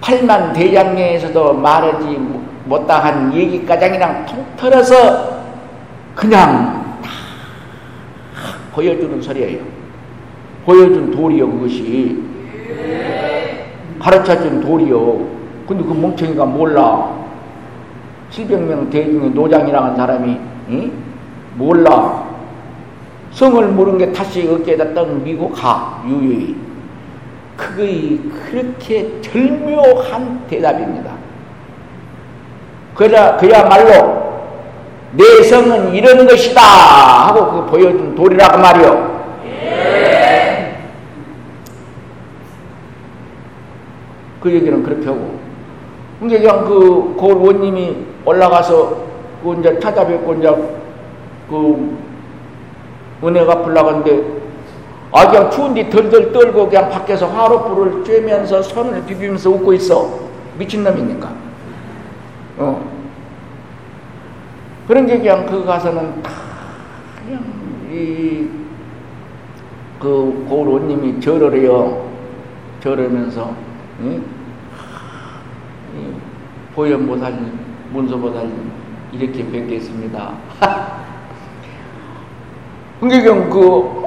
팔만 대장경에서도 말하지 못다한 얘기가장이랑 통틀어서 그냥 다 보여주는 소리예요. 보여준 도리요 그것이 가르쳐준 도리요. 근데 그 멍청이가 몰라. 700명 대중의 노장이라는 사람이 응? 몰라. 성을 모르는 게 다시 어깨에다 떡 미고 가 유유히. 그거이 그렇게 절묘한 대답입니다. 그야, 그야말로 내 성은 이런 것이다 하고 그 보여준 도리라고 말이요. 그 얘기는 그렇게 하고. 근데 그냥 그, 그 원님이 올라가서 그 이제 찾아뵙고 이제 그 은혜 가 불나갔는데 아 그냥 추운데 덜덜 떨고 그냥 밖에서 화로불을 쬐면서 손을 비비면서 웃고 있어. 미친놈이니까. 어. 그런 게 그냥 그 가서는 다 그냥 이 그 고로님이 절을 해요. 절하면서 응? 보현보살 문서보살 이렇게 뵙겠습니다 [laughs] 흥계경 그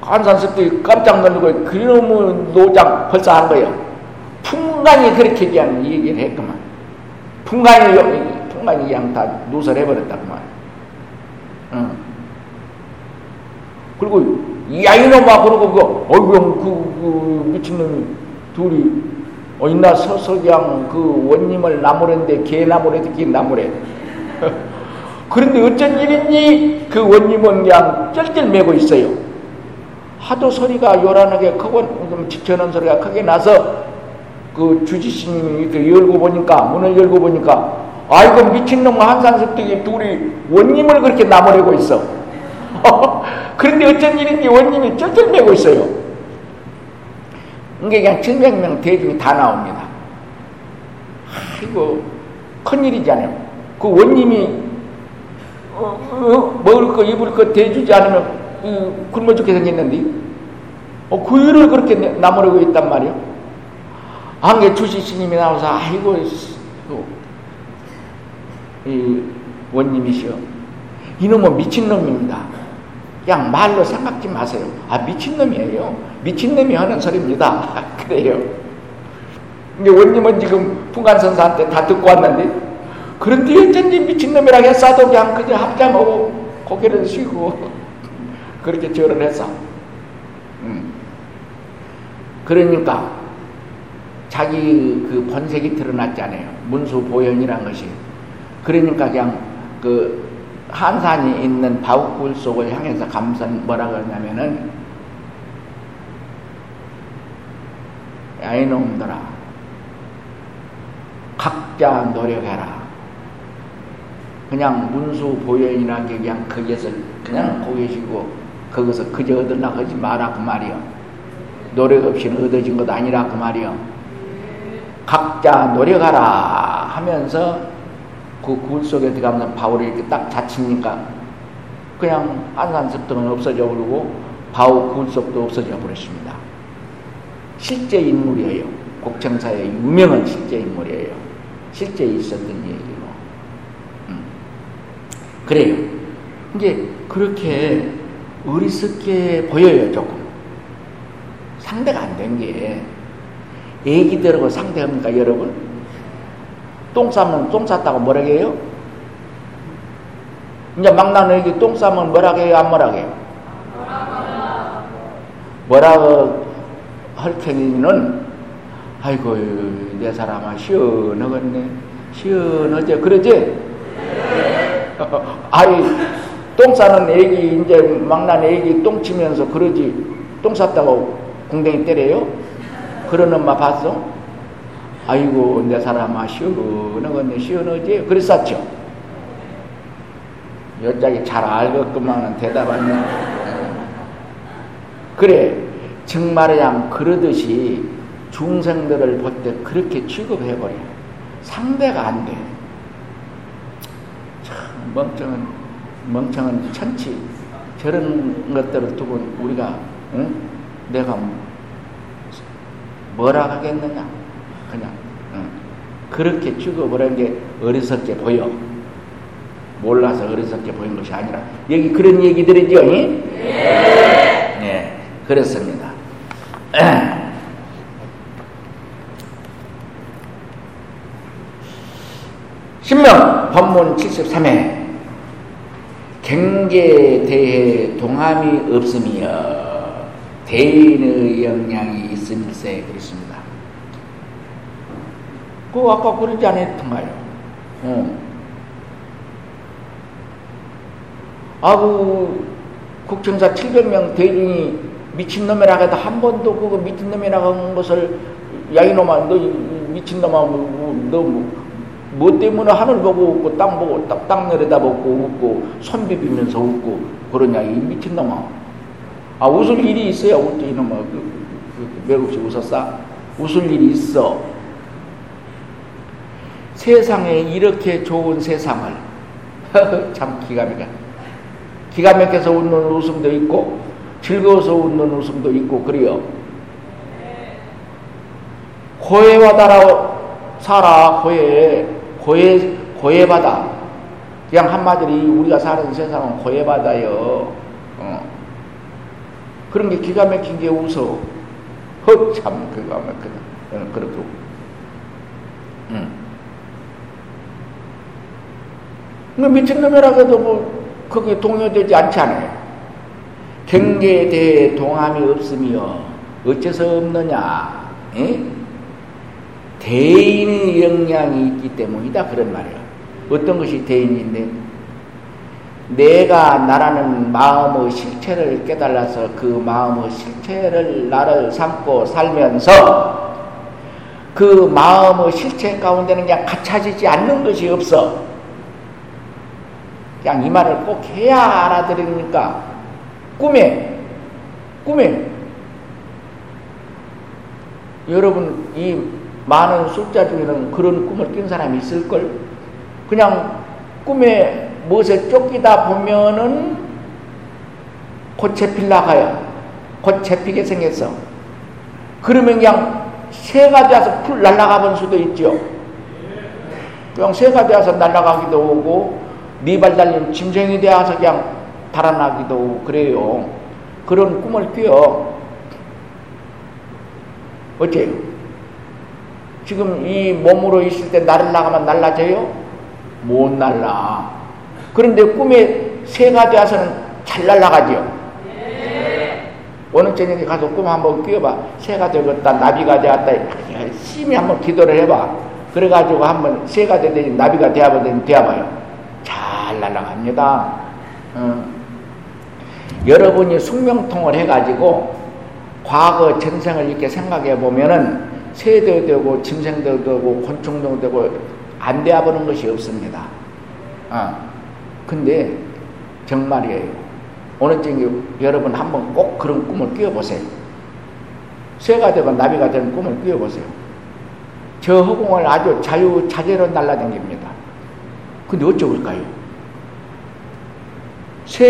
한산석도 깜짝 놀라고 그놈의 노장 벌써 한 거예요. 풍간이 그렇게 그냥 얘기를 했구만. 풍간이, 풍간이 그냥 다 누설해버렸다구만. 응. 그리고, 야, 이놈아, 그러고, 그, 어이구, 그, 그, 미친놈이 둘이, 어, 서서 그냥 그 원님을 나무랬는데, 개 나무래도 개 나무래. [laughs] 그런데 어쩐 일인지 그 원님은 그냥 쩔쩔매고 있어요. 하도 소리가 요란하게 크고 좀 지켜는 소리가 크게 나서 그 주지스님이 이렇게 열고 보니까 문을 열고 보니까 아이고 미친놈 한산석등이 둘이 원님을 그렇게 나무래고 있어. [laughs] 그런데 어쩐 일인지 원님이 쩔쩔매고 있어요. 이게 그냥 700명 대중이 다 나옵니다. 아이고 큰일이잖아요. 그 원님이 어, 어, 먹을 거 입을 거 대주지 않으면 어, 굶어 죽게 생겼는데 어, 그 일을 그렇게 나무르고 있단 말이야. 한개 주시 스님이 나와서 아이고 이 원님이시여 이놈은 미친놈입니다. 그냥 말로 생각지 마세요. 아 미친놈이에요. 미친놈이 하는 소리입니다. [laughs] 그래요. 근데 원님은 지금 풍간선사한테 다 듣고 왔는데 그런데 어쩐지 미친놈이라고 했어도 그냥 그저 합장하고 고개를 쉬고 [laughs] 그렇게 절을 했어. 음. 그러니까 자기 그 본색이 드러났잖아요. 문수 보현이란 것이. 그러니까 그냥 그 한산이 있는 바우굴 속을 향해서 감선 뭐라 그러냐면은 야 이놈들아 각자 노력해라. 그냥 문수 보현이라는 게 그냥 거기에서 그냥 고계시고 거기서 그저 얻으려 하지 마라 그 말이요. 노력 없이는 얻어진 것 아니라 그 말이요. 각자 노력하라 하면서 그 굴 속에 들어가면 바울이 이렇게 딱 자치니까 그냥 안산습등은 없어져 버리고 바울 굴 속도 없어져 버렸습니다. 실제 인물이에요. 곡청사의 유명한 실제 인물이에요. 실제 있었던 얘기고. 음. 그래요. 이제 그렇게 어리석게 보여요, 조금. 상대가 안 된 게, 애기들하고 상대합니까, 여러분? 똥 싸면 똥 쌌다고 뭐라 해요? 이제 막나는 애기 똥 싸면 뭐라 해요, 안 뭐라 해요? 뭐라 고 헐탱이는 아이고 내 사람아 시원하겠네 시원하지 그러지? [laughs] 아이 똥 싸는 애기 이제 막난 애기 똥 치면서 그러지 똥 쌌다고 궁뎅이 때려요? 그런 엄마 봤어? 아이고 내 사람아 시원하겠네 시원하지? 그랬었죠? 여자기 잘 알겠구만은 대답하네 그래 정말이야 그러듯이 중생들을 볼때 그렇게 취급해버려 상대가 안 돼. 참 멍청한 멍청한 천치 저런 것들을 두고 우리가 응? 내가 뭐라 하겠느냐 그냥 응. 그렇게 취급을 한게 어리석게 보여 몰라서 어리석게 보인 것이 아니라 여기 그런 얘기들이죠 네. 네 그렇습니다 [clears throat] 신명 법문 73회 경계에 대해 동함이 없으며 대인의 영향이 있음일세 그렇습니다. 그 아까 그러지 않았던가요? 어. 아그 국정사 700명 대중이 미친놈이라 해도 한 번도 그거 미친놈이라고 한 것을 야 이놈아 너 미친놈아 너 뭐, 뭐 때문에 하늘 보고 웃고 땅 보고 땅, 땅 내려다보고 웃고 손 비비면서 웃고 그러냐 이 미친놈아. 아 웃을 일이 있어야 웃지 이놈아. 그, 그, 그, 외국식 웃었어? 웃을 일이 있어. 세상에 이렇게 좋은 세상을. [laughs] 참 기가 막혀. 기가 막혀서 웃는 웃음도 있고 즐거워서 웃는 웃음도 있고 그래요 고해와다라 살아 고해 고해, 고해바다. 그냥 한마디로 우리가 사는 세상은 고해바다요. 어. 그런 게 기가 막힌 게 웃어. 헛, 참, 기가 막히다. 어, 그렇게. 응. 뭐 미친놈이라고 해도 뭐, 거기에 동요되지 않잖아요. 경계에 대해 동함이 없으며, 어째서 없느냐? 에? 대인의 영향이 있기 때문이다. 그런 말이야. 어떤 것이 대인인데? 내가 나라는 마음의 실체를 깨달아서 그 마음의 실체를 나를 삼고 살면서 그 마음의 실체 가운데는 그냥 갖춰지지 않는 것이 없어. 그냥 이 말을 꼭 해야 알아들으니까 꿈에, 꿈에 여러분 이 많은 숫자 중에는 그런 꿈을 꾼 사람이 있을걸? 그냥 꿈에 무엇에 쫓기다 보면은 곧 잡힐 나가요. 곧 잡히게 생겼어. 그러면 그냥 새가 되어서 풀 날아가 본 수도 있죠. 그냥 새가 되어서 날아가기도 오고, 네발 달린 짐승이 되어서 그냥 달아나기도 그래요. 그런 꿈을 뀌어. 어째요? 지금 이 몸으로 있을 때 날을 나가면 날라져요? 못 날라. 그런데 꿈에 새가 되어서는 잘 날라가지요. 네. 오늘 저녁에 가서 꿈 한번 끼워봐. 새가 되었다, 나비가 되었다. 심히 한번 기도를 해봐. 그래가지고 한번 새가 되든지 나비가 되어보든 되어봐요. 잘 날아갑니다. 어. 여러분이 숙명통을 해가지고 과거 전생을 이렇게 생각해 보면은 새도 되고 짐승도 되고 곤충도 되고 안 되어보는 것이 없습니다. 아, 근데 정말이에요. 어느 쪽에 여러분 한번 꼭 그런 꿈을 꾸어보세요. 새가 되건 나비가 되는 꿈을 꾸어보세요. 저 허공을 아주 자유자재로 날라다닙니다. 근데 어쩌을까요? 새,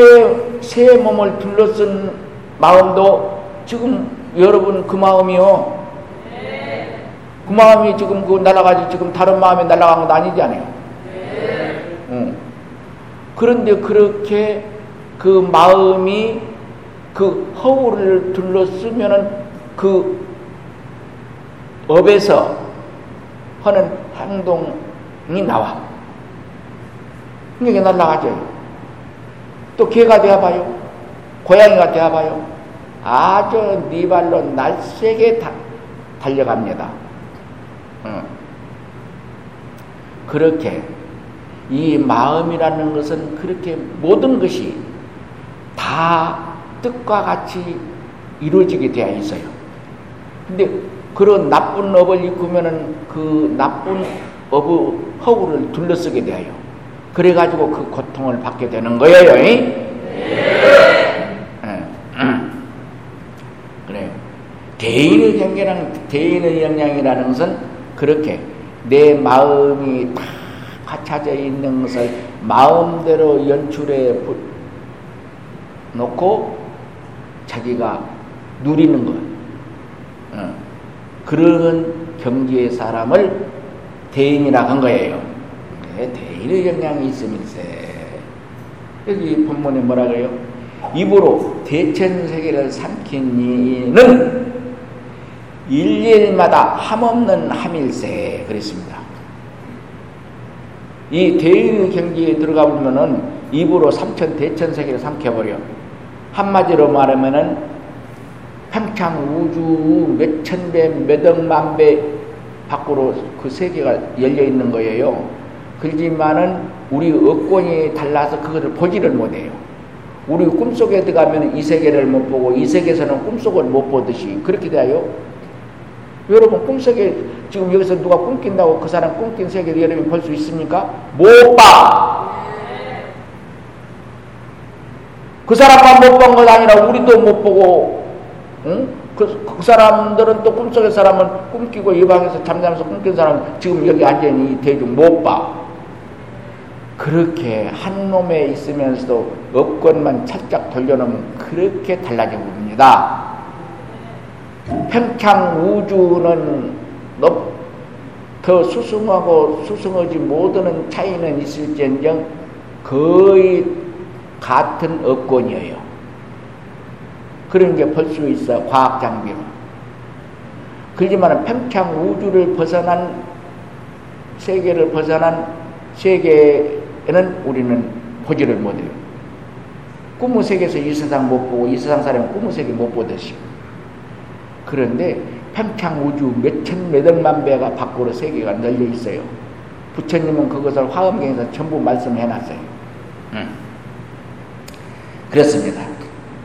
새 몸을 둘러쓴 마음도 지금 여러분 그 마음이요. 그 마음이 지금 그 날아가지 지금 다른 마음이 날아간 건 아니잖아요. 응. 그런데 그렇게 그 마음이 그 허울을 둘러쓰면은 그 업에서 하는 행동이 나와. 이게 날아가죠. 또 개가 되어봐요. 고양이가 되어봐요. 아주 네 발로 날쌔게 다, 달려갑니다. 어. 그렇게 이 마음이라는 것은 그렇게 모든 것이 다 뜻과 같이 이루어지게 되어 있어요. 근데 그런 나쁜 업을 일으키면은 그 나쁜 업의 허구를 둘러쓰게 되어요. 그래가지고 그 고통을 받게 되는 거예요. 대인의 경계랑 대인의 영향이라는 것은 그렇게 내 마음이 다 갖춰져 있는 것을 마음대로 연출해 놓고 자기가 누리는 것. 어. 그런 경지의 사람을 대인이라고 한 거예요. 네, 대인의 영향이 있으면서 여기 본문에 뭐라 그래요? 입으로 대천세계를 삼킨 이는 일일마다 함없는 함일세 그랬습니다. 이 대인 경지에 들어가 보면은 입으로 삼천 대천 세계를 삼켜버려. 한마디로 말하면은 평창 우주 몇천 배, 몇억만 배 밖으로 그 세계가 열려 있는 거예요. 그렇지만은 우리 업권이 달라서 그것을 보지를 못해요. 우리 꿈속에 들어가면 이 세계를 못 보고 이 세계에서는 꿈속을 못 보듯이 그렇게 돼요. 여러분 꿈속에 지금 여기서 누가 꿈낀다고 그 사람 꿈낀 세계를 여러분이 볼수 있습니까? 못 봐. 그 사람만 못 본 것 아니라 우리도 못 보고, 응? 그, 그 사람들은 또 꿈속의 사람은 꿈끼고 이 방에서 잠자면서 꿈낀 사람은 지금 여기 앉아있는 이 대중 못 봐. 그렇게 한 놈에 있으면서도 업권만 살짝 돌려놓으면 그렇게 달라져 봅니다. 평창 우주는 더 수승하고 수승하지 못하는 차이는 있을지언정 거의 같은 업권이에요. 그런 게 볼 수 있어 과학 장비로. 그렇지만 평창 우주를 벗어난 세계를 벗어난 세계 에는 우리는 보지를 못해요. 꿈의 세계에서 이 세상 못 보고 이 세상 사람은 꿈의 세계 못 보듯이. 그런데 평창 우주 몇천 몇억만 배가 밖으로 세계가 널려 있어요. 부처님은 그것을 화엄경에서 전부 말씀해 놨어요. 음. 그렇습니다.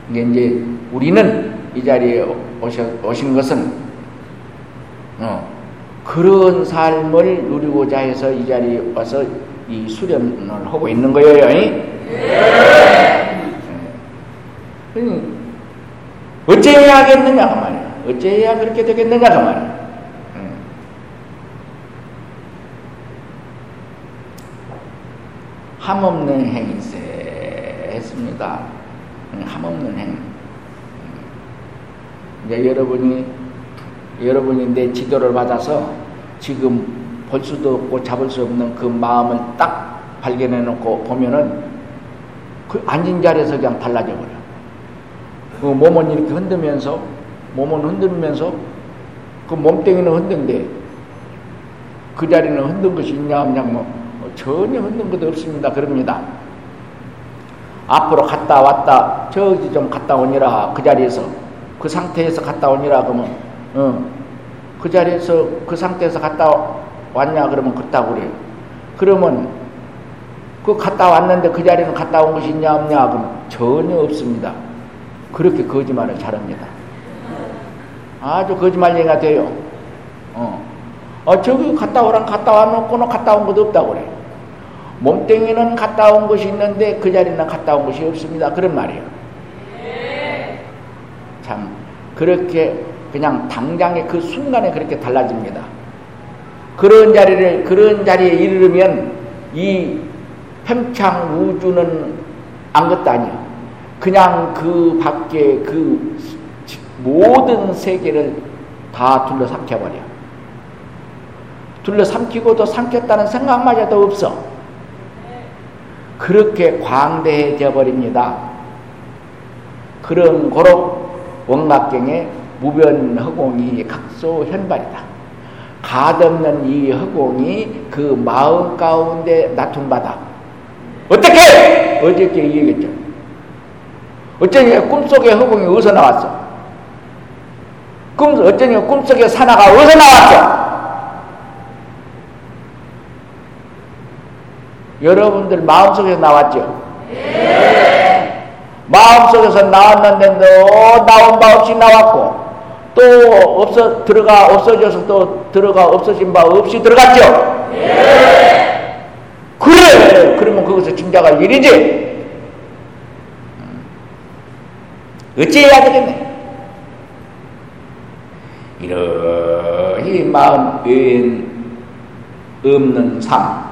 이게 이제 우리는 이 자리에 오셔, 오신 것은 어, 그런 삶을 누리고자 해서 이 자리에 와서 이 수련을 하고 있는 거예요. 네. 네. 어째야 하겠느냐 그 말이야. 어째야 그렇게 되겠는가 그 말이야. 함없는 행세 했습니다. 함없는 행. 이제 여러분이 여러분이 내 지도를 받아서 지금 볼 수도 없고 잡을 수 없는 그 마음을 딱 발견해 놓고 보면은 그 앉은 자리에서 그냥 달라져 버려. 그 몸은 이렇게 흔들면서 몸은 흔들면서 그 몸뚱이는 흔든데 그 자리는 흔든 것이 있냐 없냐 뭐 전혀 흔든 것도 없습니다. 그럽니다. 앞으로 갔다 왔다 저기 좀 갔다 오니라 그 자리에서 그 상태에서 갔다 오니라 그러면 어, 그 자리에서 그 상태에서 갔다 왔냐 그러면 그렇다고 그래요. 그러면 그 갔다 왔는데 그 자리는 갔다 온 것이 있냐 없냐 그러면 전혀 없습니다. 그렇게 거짓말을 잘합니다. 아주 거짓말 얘기가 돼요. 어. 어, 저기 갔다 오랑 갔다 와 놓고는 갔다 온 것도 없다고 그래. 몸뚱이는 갔다 온 것이 있는데 그 자리는 갔다 온 것이 없습니다. 그런 말이에요. 참, 그렇게 그냥 당장에 그 순간에 그렇게 달라집니다. 그런 자리를, 그런 자리에 이르면 이 평창 우주는 아무것도 아니에요. 그냥 그 밖에 그 모든 세계를 다 둘러삼켜 버려. 둘러 삼키고도 삼켰다는 생각마저도 없어. 그렇게 광대해져 버립니다. 그런 고로 원각경의 무변 허공이 각소 현발이다. 가없는 이 허공이 그 마음 가운데 나툰바다. 어떻게? 어저께 얘기했죠. 어쩌니 꿈속의 허공이 어디서 나왔어? 꿈, 어쩌니 꿈속의 산화가 어디서 나왔어? 여러분들 마음속에서 나왔죠? 네. 마음속에서 나왔는데 너 나온 바 없이 나왔고 또 없어 들어가 없어져서 또 들어가 없어진 바 없이 들어갔죠? 네. 그래! 그러면 거기서 짐작할 일이지? 어찌해야 되겠네? 이러히 마음 외엔 없는 삶,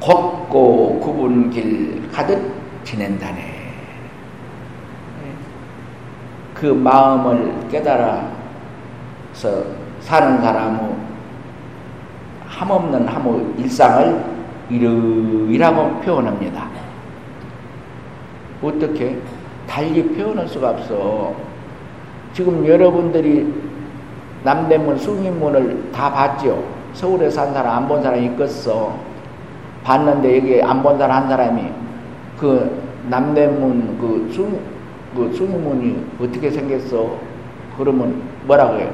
곱고 굽은 길 가득 지낸다네. 그 마음을 깨달아서 사는 사람의 함없는 함의 일상을 이러이라고 표현합니다. 어떻게? 달리 표현할 수가 없어. 지금 여러분들이 남대문 숭인문을 다 봤죠? 서울에 산 사람 안 본 사람 있겠어. 봤는데 여기 안 본 사람 한 사람이 그 남대문 그 숭, 그 숭인문이 어떻게 생겼어? 그러면 뭐라고 해요?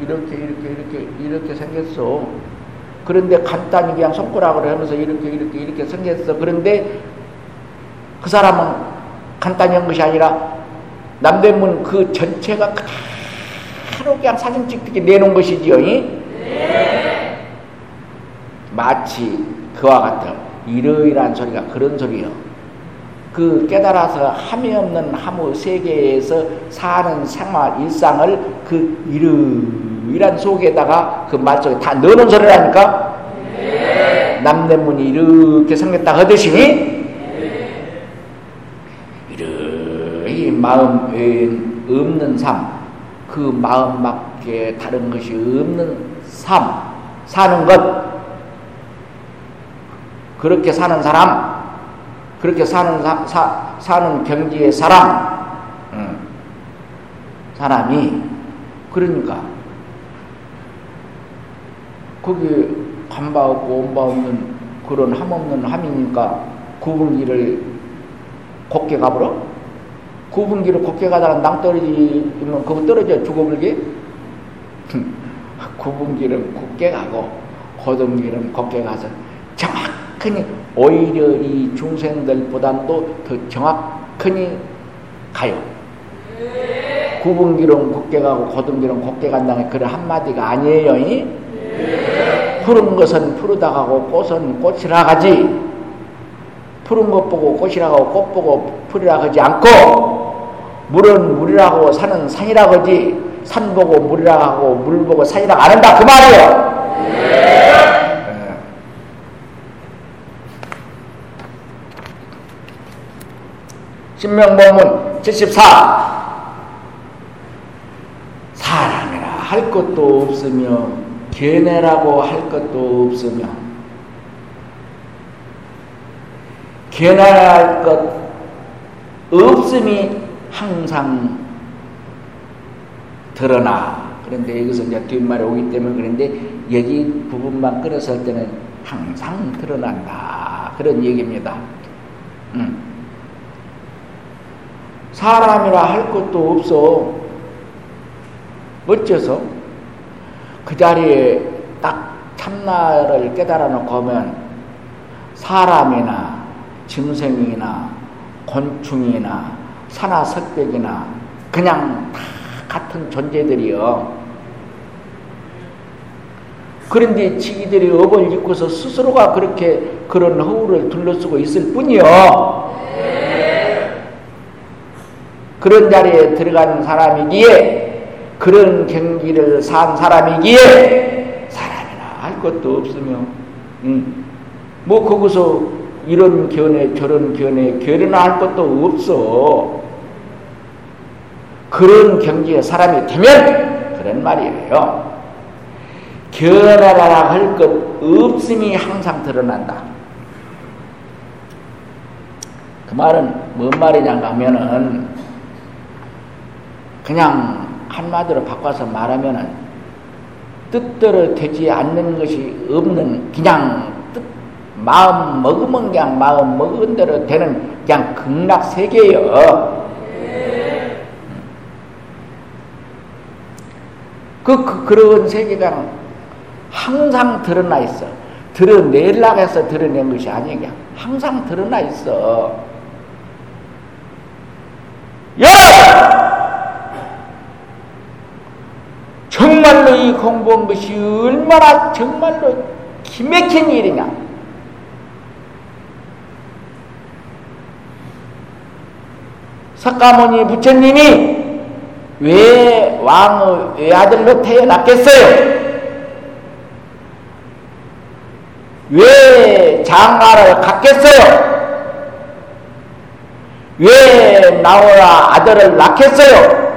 이렇게, 이렇게, 이렇게, 이렇게 생겼어. 그런데 간단히 그냥 손가락으로 하면서 이렇게, 이렇게, 이렇게 생겼어. 그런데 그 사람은 간단히 한 것이 아니라 남대문 그 전체가 하루 그냥 사진 찍듯이 내놓은 것이지요. 네. 마치 그와 같은 이러이러한 소리가 그런 소리요. 그 깨달아서 함이 없는 함의 세계에서 사는 생활 일상을 그 이러이러한 속에다가 그 말속에 다 넣는 소리라니까. 네. 남대문이 이렇게 생겼다 하듯이 마음 외엔 없는 삶, 그 마음밖에 다른 것이 없는 삶, 사는 것, 그렇게 사는 사람, 그렇게 사는 사, 사, 사는 경지의 사람, 음, 사람이 그러니까 거기 간바 없고 온바 없는 그런 함 없는 함이니까 구분기를 곱게 가버려? 구분기로 곱게 가다가 낭 떨어지면 그거 떨어져 죽어버리게? 구분기는 곱게 가고 고등기는 곱게 가서 정확 히 오히려 이 중생들보다도 더 정확히 가요. 네. 구분기는 곱게 가고 고등기는 곱게 간다는 그런 한마디가 아니에요. 네. 푸른 것은 푸르다 가고 꽃은 꽃이라 가지 푸른 것 보고 꽃이라 가고 꽃 보고 풀이라 하지 않고 물은 물이라고 산은 산이라고 하지 산 보고 물이라고 하고 물 보고 산이라고 안 한다 그 말이에요. 네. 신명법문 74 사람이라 할 것도 없으며 견해라고 할 것도 없으며 견해할 것 없음이 항상 드러나. 그런데 여기서 이제 뒷말에 오기 때문에 그런데 여기 부분만 끌었을 때는 항상 드러난다. 그런 얘기입니다. 음. 사람이라 할 것도 없어. 어째서? 그 자리에 딱 참나를 깨달아 놓고 하면 사람이나 짐승이나 곤충이나 산하 석백이나 그냥 다 같은 존재들이요. 그런데 지기들이 업을 입고서 스스로가 그렇게 그런 허울을 둘러쓰고 있을 뿐이요. 그런 자리에 들어간 사람이기에 그런 경기를 산 사람이기에 사람이나 할 것도 없으며 음, 뭐 거기서 이런 견해 저런 견해 결연할 것도 없어. 그런 경지에 사람이 되면 그런 말이에요. 견해라 할 것 없음이 항상 드러난다. 그 말은 뭔 말이냐 하면은 그냥 한마디로 바꿔서 말하면은 뜻대로 되지 않는 것이 없는 그냥 뜻, 마음 먹으면 그냥 마음 먹은 대로 되는 그냥 극락 세계요. 그, 그 그런 세계가 항상 드러나 있어. 드러내려고 해서 드러낸 것이 아니야. 항상 드러나 있어. 여러분! 정말로 이 공부한 것이 얼마나 정말로 기맥힌 일이냐. 석가모니 부처님이 왜 왕의 외아들로 태어났겠어요? 왜 장가를 갔겠어요? 왜 나오라 아들을 낳겠어요?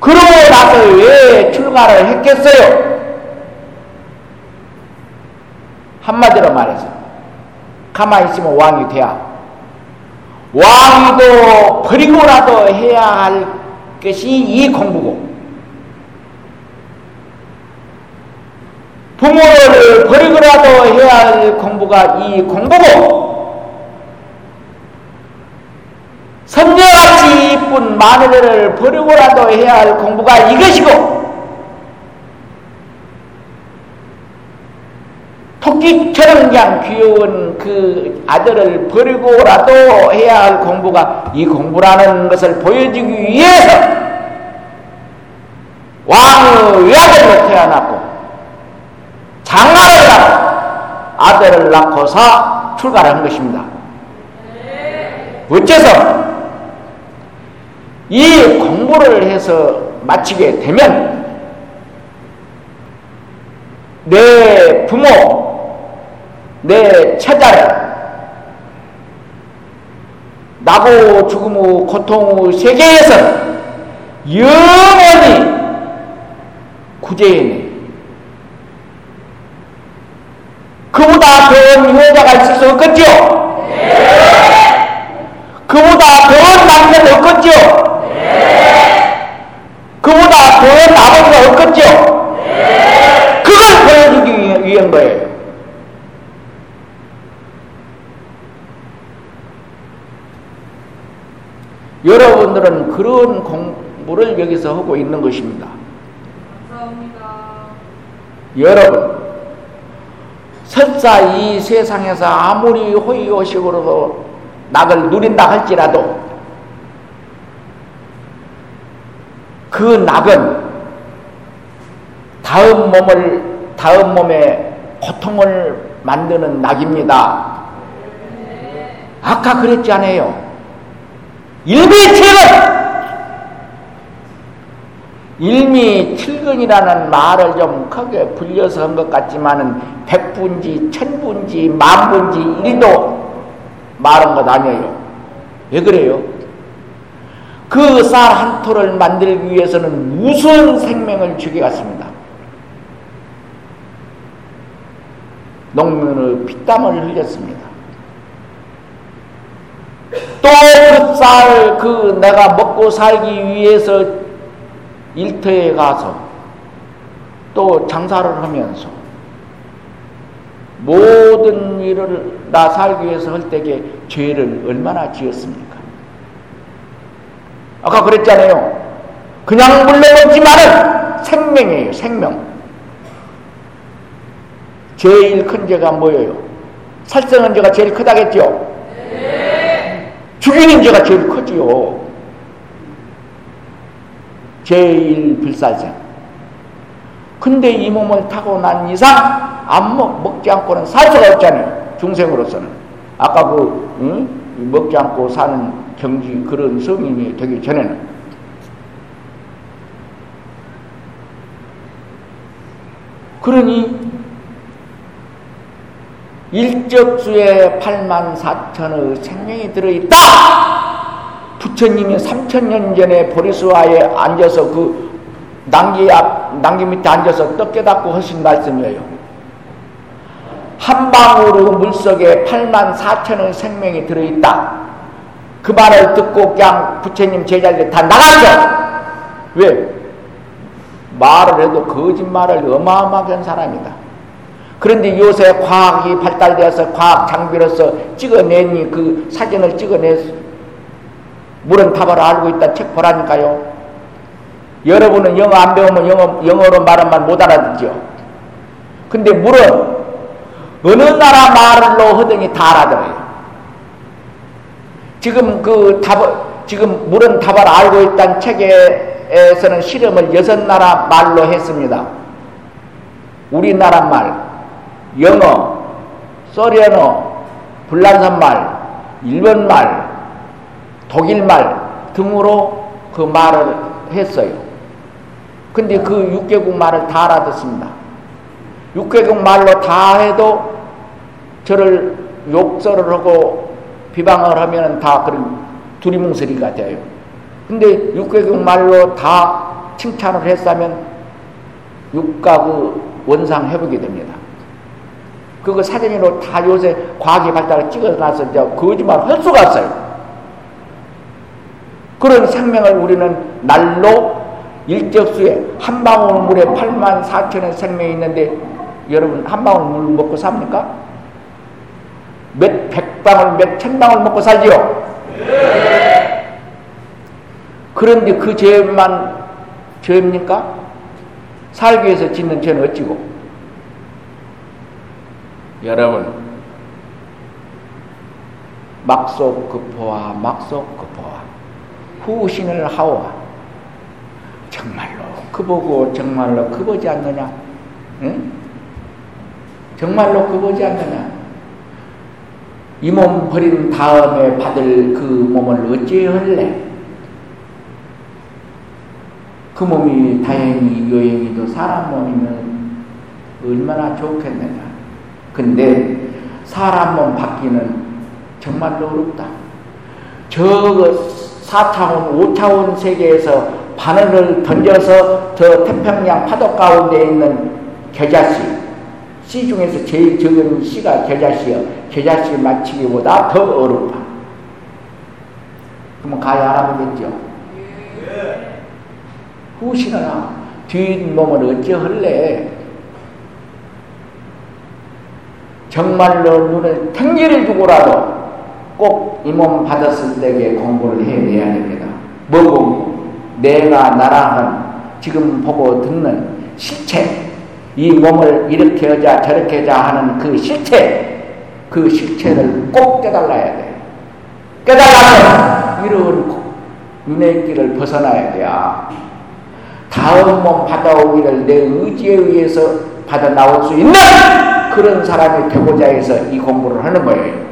그러고 나서 왜 출가를 했겠어요? 한마디로 말해서 가만히 있으면 왕이 돼야. 왕이도 버리고라도 해야 할 것이 이 공부고. 부모를 버리고라도 해야 할 공부가 이 공부고 선녀같이 이쁜 마누라를 버리고라도 해야 할 공부가 이것이고 토끼처럼 그냥 귀여운 그 아들을 버리고라도 해야 할 공부가 이 공부라는 것을 보여주기 위해서 왕의 외아들로 태어났고 장가를 낳고 아들을 낳고서 출가를 한 것입니다. 어째서 이 공부를 해서 마치게 되면 내 부모, 내 처자를 나고 죽음의 고통의 세계에서 영원히 구제해내. 그보다 더운 여자가 있을 수 없겠죠? 그보다 더운 남자는 없겠죠? 그보다 더한 아버지가 없겠죠? 그걸 보여주기 위한 거예요. 여러분들은 그런 공부를 여기서 하고 있는 것입니다. 감사합니다. 여러분, 설사 이 세상에서 아무리 호의호식으로 낙을 누린다 할지라도 그 낙은 다음 몸을 다음 몸에 고통을 만드는 낙입니다. 아까 그랬지 않아요? 일미 칠근 일미 칠근이라는 말을 좀 크게 불려서 한 것 같지만은 백분지 천분지 만분지 일도 말한 것 아니에요. 왜 그래요? 그 쌀 한 토를 만들기 위해서는 무슨 생명을 죽여갔습니다. 농민의 피땀을 흘렸습니다. 또그 쌀, 그 내가 먹고 살기 위해서 일터에 가서 또 장사를 하면서 모든 일을 나 살기 위해서 할 때에 죄를 얼마나 지었습니까? 아까 그랬잖아요. 그냥 물러먹지만은 생명이에요, 생명. 제일 큰 죄가 뭐예요? 살생한 죄가 제일 크다겠죠? 네. 죽이는 죄가 제일 크지요. 제일 불살생. 근데 이 몸을 타고 난 이상 안 먹, 먹지 않고는 살 수가 없잖아요. 중생으로서는. 아까 그, 응? 먹지 않고 사는 경지 그런 성인이 되기 전에는 그러니 일적수에 8만 4천의 생명이 들어있다. 부처님이 3천년 전에 보리수화에 앉아서 그 난기 앞, 난기 밑에 앉아서 떡 깨닫고 하신 말씀이에요. 한 방울의 물속에 8만 4천의 생명이 들어있다. 그 말을 듣고 그냥 부처님 제자들이 다 나갔죠. 왜? 말을 해도 거짓말을 어마어마하게 한 사람이다. 그런데 요새 과학이 발달되어서 과학 장비로서 찍어내니 그 사진을 찍어내서 물은 답을 알고 있다 책 보라니까요. 여러분은 영어 안 배우면 영어, 영어로 말은 말못 알아듣죠. 근데 물은 어느 나라 말로 하더니 다 알아들어요. 지금 그 답, 지금 물은 답을 알고 있다는 책에서는 실험을 여섯 나라 말로 했습니다. 우리나라 말, 영어, 소련어, 불란산 말, 일본 말, 독일 말 등으로 그 말을 했어요. 근데 그 6개국 말을 다 알아듣습니다. 6개국 말로 다 해도 저를 욕설을 하고 비방을 하면 다 그런 두리뭉술이가 돼요. 근데 6개국 말로 다 칭찬을 했다면 육가 그 원상 회복이 됩니다. 그거 사진으로 다 요새 과학의 발달을 찍어놔서 이제 거짓말 할 수가 없어요. 그런 생명을 우리는 날로 일적수에 한 방울 물에 8만 4천의 생명이 있는데 여러분 한 방울 물 먹고 삽니까? 몇 백방울 몇 천방울 먹고 살지요? 그런데 그 죄만 죄입니까? 살기 위해서 짓는 죄는 어찌고? 여러분 막속 급포와 막속 급포와 후신을 하오와 정말로 그보고 정말로 그보지 않느냐? 응? 정말로 그보지 않느냐? 이 몸 버린 다음에 받을 그 몸을 어찌할래? 그 몸이 다행히 여행이도 사람 몸이면 얼마나 좋겠느냐. 근데 사람 몸 받기는 정말로 어렵다. 저 4차원, 5차원 세계에서 바늘을 던져서 저 태평양 파도 가운데 있는 겨자씨, 씨 중에서 제일 적은 씨가 겨자씨여. 겨자씨 맞히기보다 더 어렵다. 그러면 가야 알아보겠죠? 후신하나 뒷몸을 어찌할래? 정말로 눈을 탱기를 두고라도 꼭 이 몸 받았을 때에 공부를 해내야 됩니다. 뭐고 내가 나라는 지금 보고 듣는 실체, 이 몸을 이렇게 하자 저렇게 하자 하는 그 실체, 그 실체를 꼭 깨달아야 돼. 깨달으면 이런 눈의 길을 벗어나야 돼요. 다음 몸 받아오기를 내 의지에 의해서 받아 나올 수 있는 그런 사람이 되고자 해서 이 공부를 하는 거예요.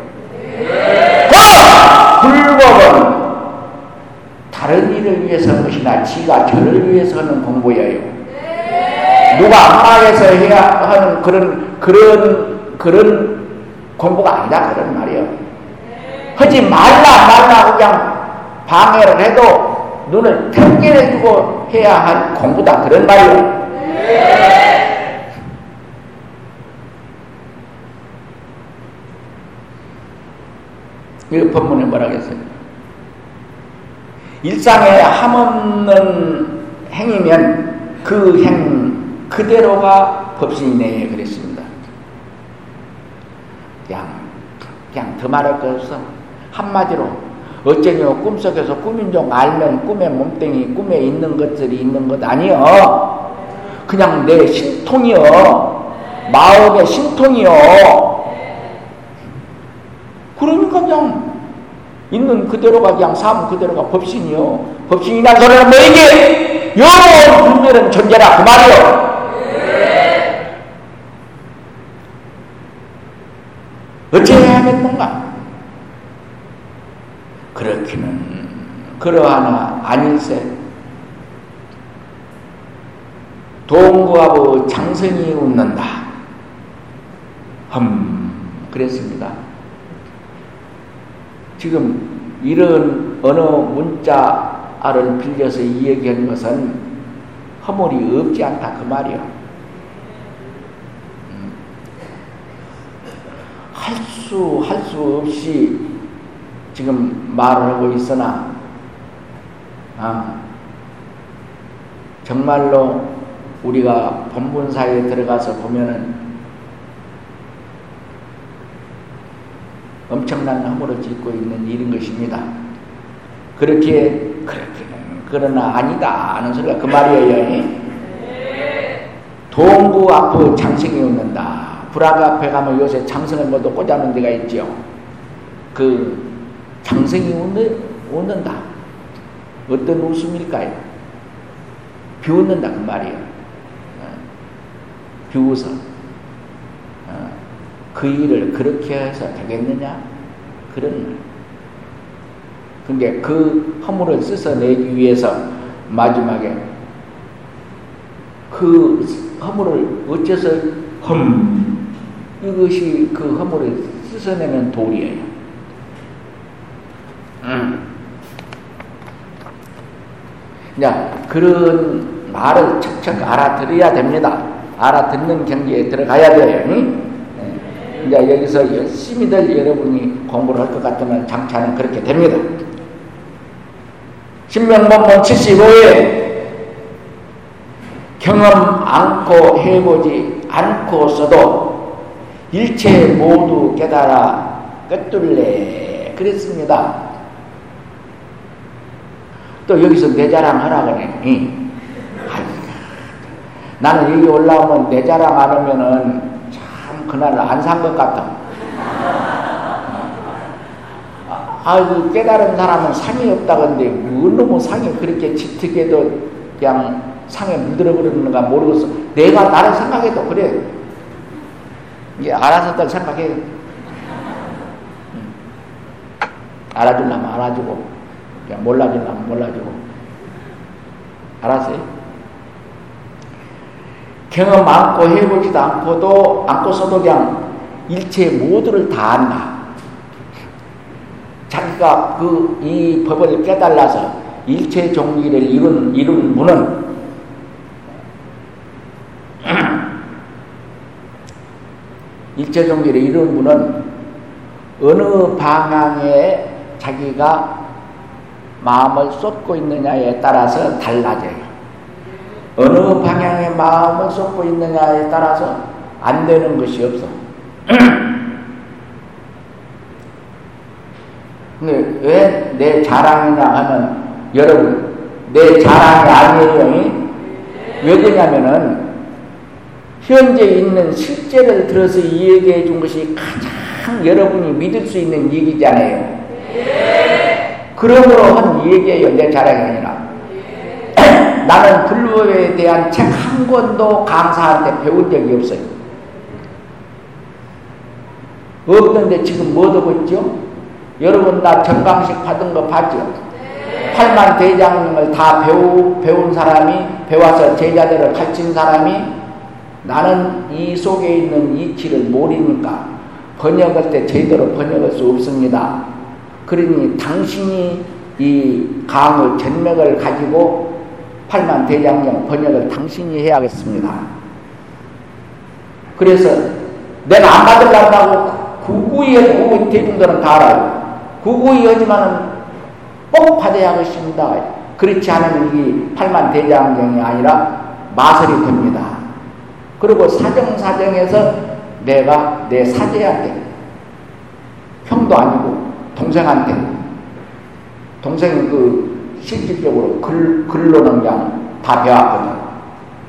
그 불법은 다른 일을 위해서 하는 것이나 지가 저를 위해서 하는 공부예요. 누가 안마에서 해야 하는 그런 그런 그런 공부가 아니다 그런 말이에요. 하지 말라 말라 그냥 방해를 해도 눈을 탱기해 주고 해야 할 공부다 그런 말이에요. 이 본문에 뭐라 그랬어요? 일상에 함없는 행이면 그 행 그대로가 법신이네 그랬습니다. 그냥 그냥 더 말할 거 없어. 한마디로 어쩌냐 꿈속에서 꿈인 줄 알면 꿈의 몸뚱이 꿈에 있는 것들이 있는 것 아니여. 그냥 내 신통이여. 마음의 신통이여. 그러니까 그냥 있는 그대로가 그냥 삶 그대로가 법신이요. 법신이란 소리는 뭐이게? 영원 불멸은 존재라 그 말이요. 어찌해야 하겠는가? 그렇기는 그러하나 아닐세. 동구하고 장성이 웃는다. 흠, 그랬습니다. 지금 이런 어느 문자를 빌려서 이 얘기한 것은 허물이 없지 않다 그 말이야. 할 수 할 수 없이 지금 말을 하고 있으나 아, 정말로 우리가 본문사에 들어가서 보면은 엄청난 허물을 짓고 있는 일인 것입니다. 그렇게 그렇게 그러나 아니다 하는 소리가 그 말이에요. 동구 앞에 장생이 웃는다. 불화가 앞에 가면 요새 장생을 모두 꽂아놓은 데가 있죠. 그 장생이 웃는, 웃는다. 어떤 웃음일까요? 비웃는다 그 말이에요. 어, 비웃어. 어, 그 일을 그렇게 해서 되겠느냐? 그런 말. 근데 그 허물을 씻어내기 위해서 마지막에 그 허물을 어째서 험 이것이 그 허물을 씻어내는 돌이에요. 음. 자, 그런 말을 척척 알아들어야 됩니다. 알아듣는 경지에 들어가야 돼요. 네. 이제 여기서 열심히들 여러분이 공부를 할 것 같으면 장차는 그렇게 됩니다. 신명법문 75에 경험 않고 해보지 않고서도 일체 모두 깨달아 끝둘래 그랬습니다. 또 여기서 내 자랑 하라 그래. 응. 나는 여기 올라오면 내 자랑 안 하면은 참 그날 안 산 것 같아. 아이고 깨달은 사람은 상이 없다건데 뭘로 상이 그렇게 짙게 도 그냥 상에 물들어 버리는가 모르겠어. 내가 나를 생각해도 그래. 이게 알아서들 생각해. 응. 알아주려면 알아주고 몰라주려면 몰라주고 알았어요? 경험 않고 해보지도 않고도 않고서도 그냥 일체 모두를 다 안다. 자기가 그 이 법을 깨달아서 일체 종기를 이룬, 이룬 분은 이룬 분은 어느 방향에 자기가 마음을 쏟고 있느냐에 따라서 달라져요. 어느 방향에 마음을 쏟고 있느냐에 따라서 안 되는 것이 없어. [clears throat] 근데 왜 내 자랑이냐 하면 여러분 내 자랑이 아니에요. 왜 그러냐면은 현재 있는 실제를 들어서 이야기해 준 것이 가장 여러분이 믿을 수 있는 얘기잖아요. 그러므로 한 얘기예요. 내 자랑이 아니라. [clears throat] 나는 불법에 대한 책 한 권도 강사한테 배운 적이 없어요. 없는데 지금 뭐 듣고 있죠? 여러분 나 전강식 받은 거 봤죠? 팔만 대장님을 다 배우, 배운 사람이 배워서 제자들을 가르친 사람이 나는 이 속에 있는 이치를 모르니까 번역할 때 제대로 번역할 수 없습니다. 그러니 당신이 이 강의 전맥을 가지고 팔만 대장령 번역을 당신이 해야겠습니다. 그래서 내가 안 받으려고 구구이 하고 대중들은 다 알아요. 구구이 하지만은 꼭 받아야겠습니다. 그렇지 않으면 이 팔만 대장경이 아니라 마설이 됩니다. 그리고 사정사정에서 내가 내 사제한테 형도 아니고 동생한테 동생이 그 실질적으로 글, 글로는 그냥 다 배웠거든.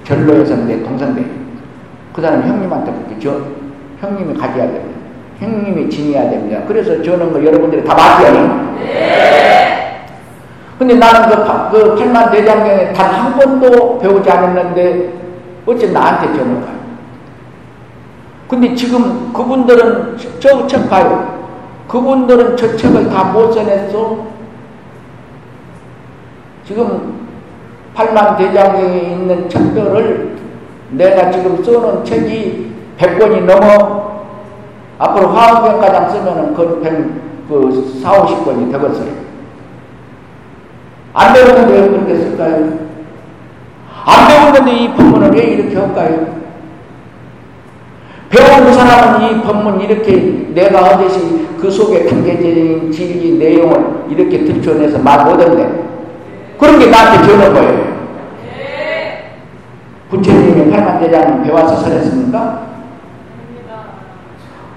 결로에서는 내 동생들. 그 사람 형님한테 그렇게 저 형님이 가져야 됩니다. 형님이 지내야 됩니다. 그래서 저는 거 여러분들이 다 맞죠? 네. 근데 나는 그, 그 8만 대장경에 단 한 번도 배우지 않았는데 어째 나한테 저는 가요? 근데 지금 그분들은 저 책 봐요. 그분들은 저 책을 다 못 써냈어. 지금 8만 대장경에 있는 책들을 내가 지금 써놓은 책이 100권이 넘어 앞으로 화학병가장 쓰면은 그, 그 4, 50권이 되겠어요. 안 되는데 왜 그렇게 쓸까요? 안 배운 건데 이 법문을 왜 이렇게 할까요? 배운 사람은 이 법문 이렇게 내가 하듯이 그 속에 담겨진 진리 내용을 이렇게 들춰내서 말 못한대. 그런 게 나한테 주는 거예요. 부처님이 팔만 대장 배워서 설했습니까?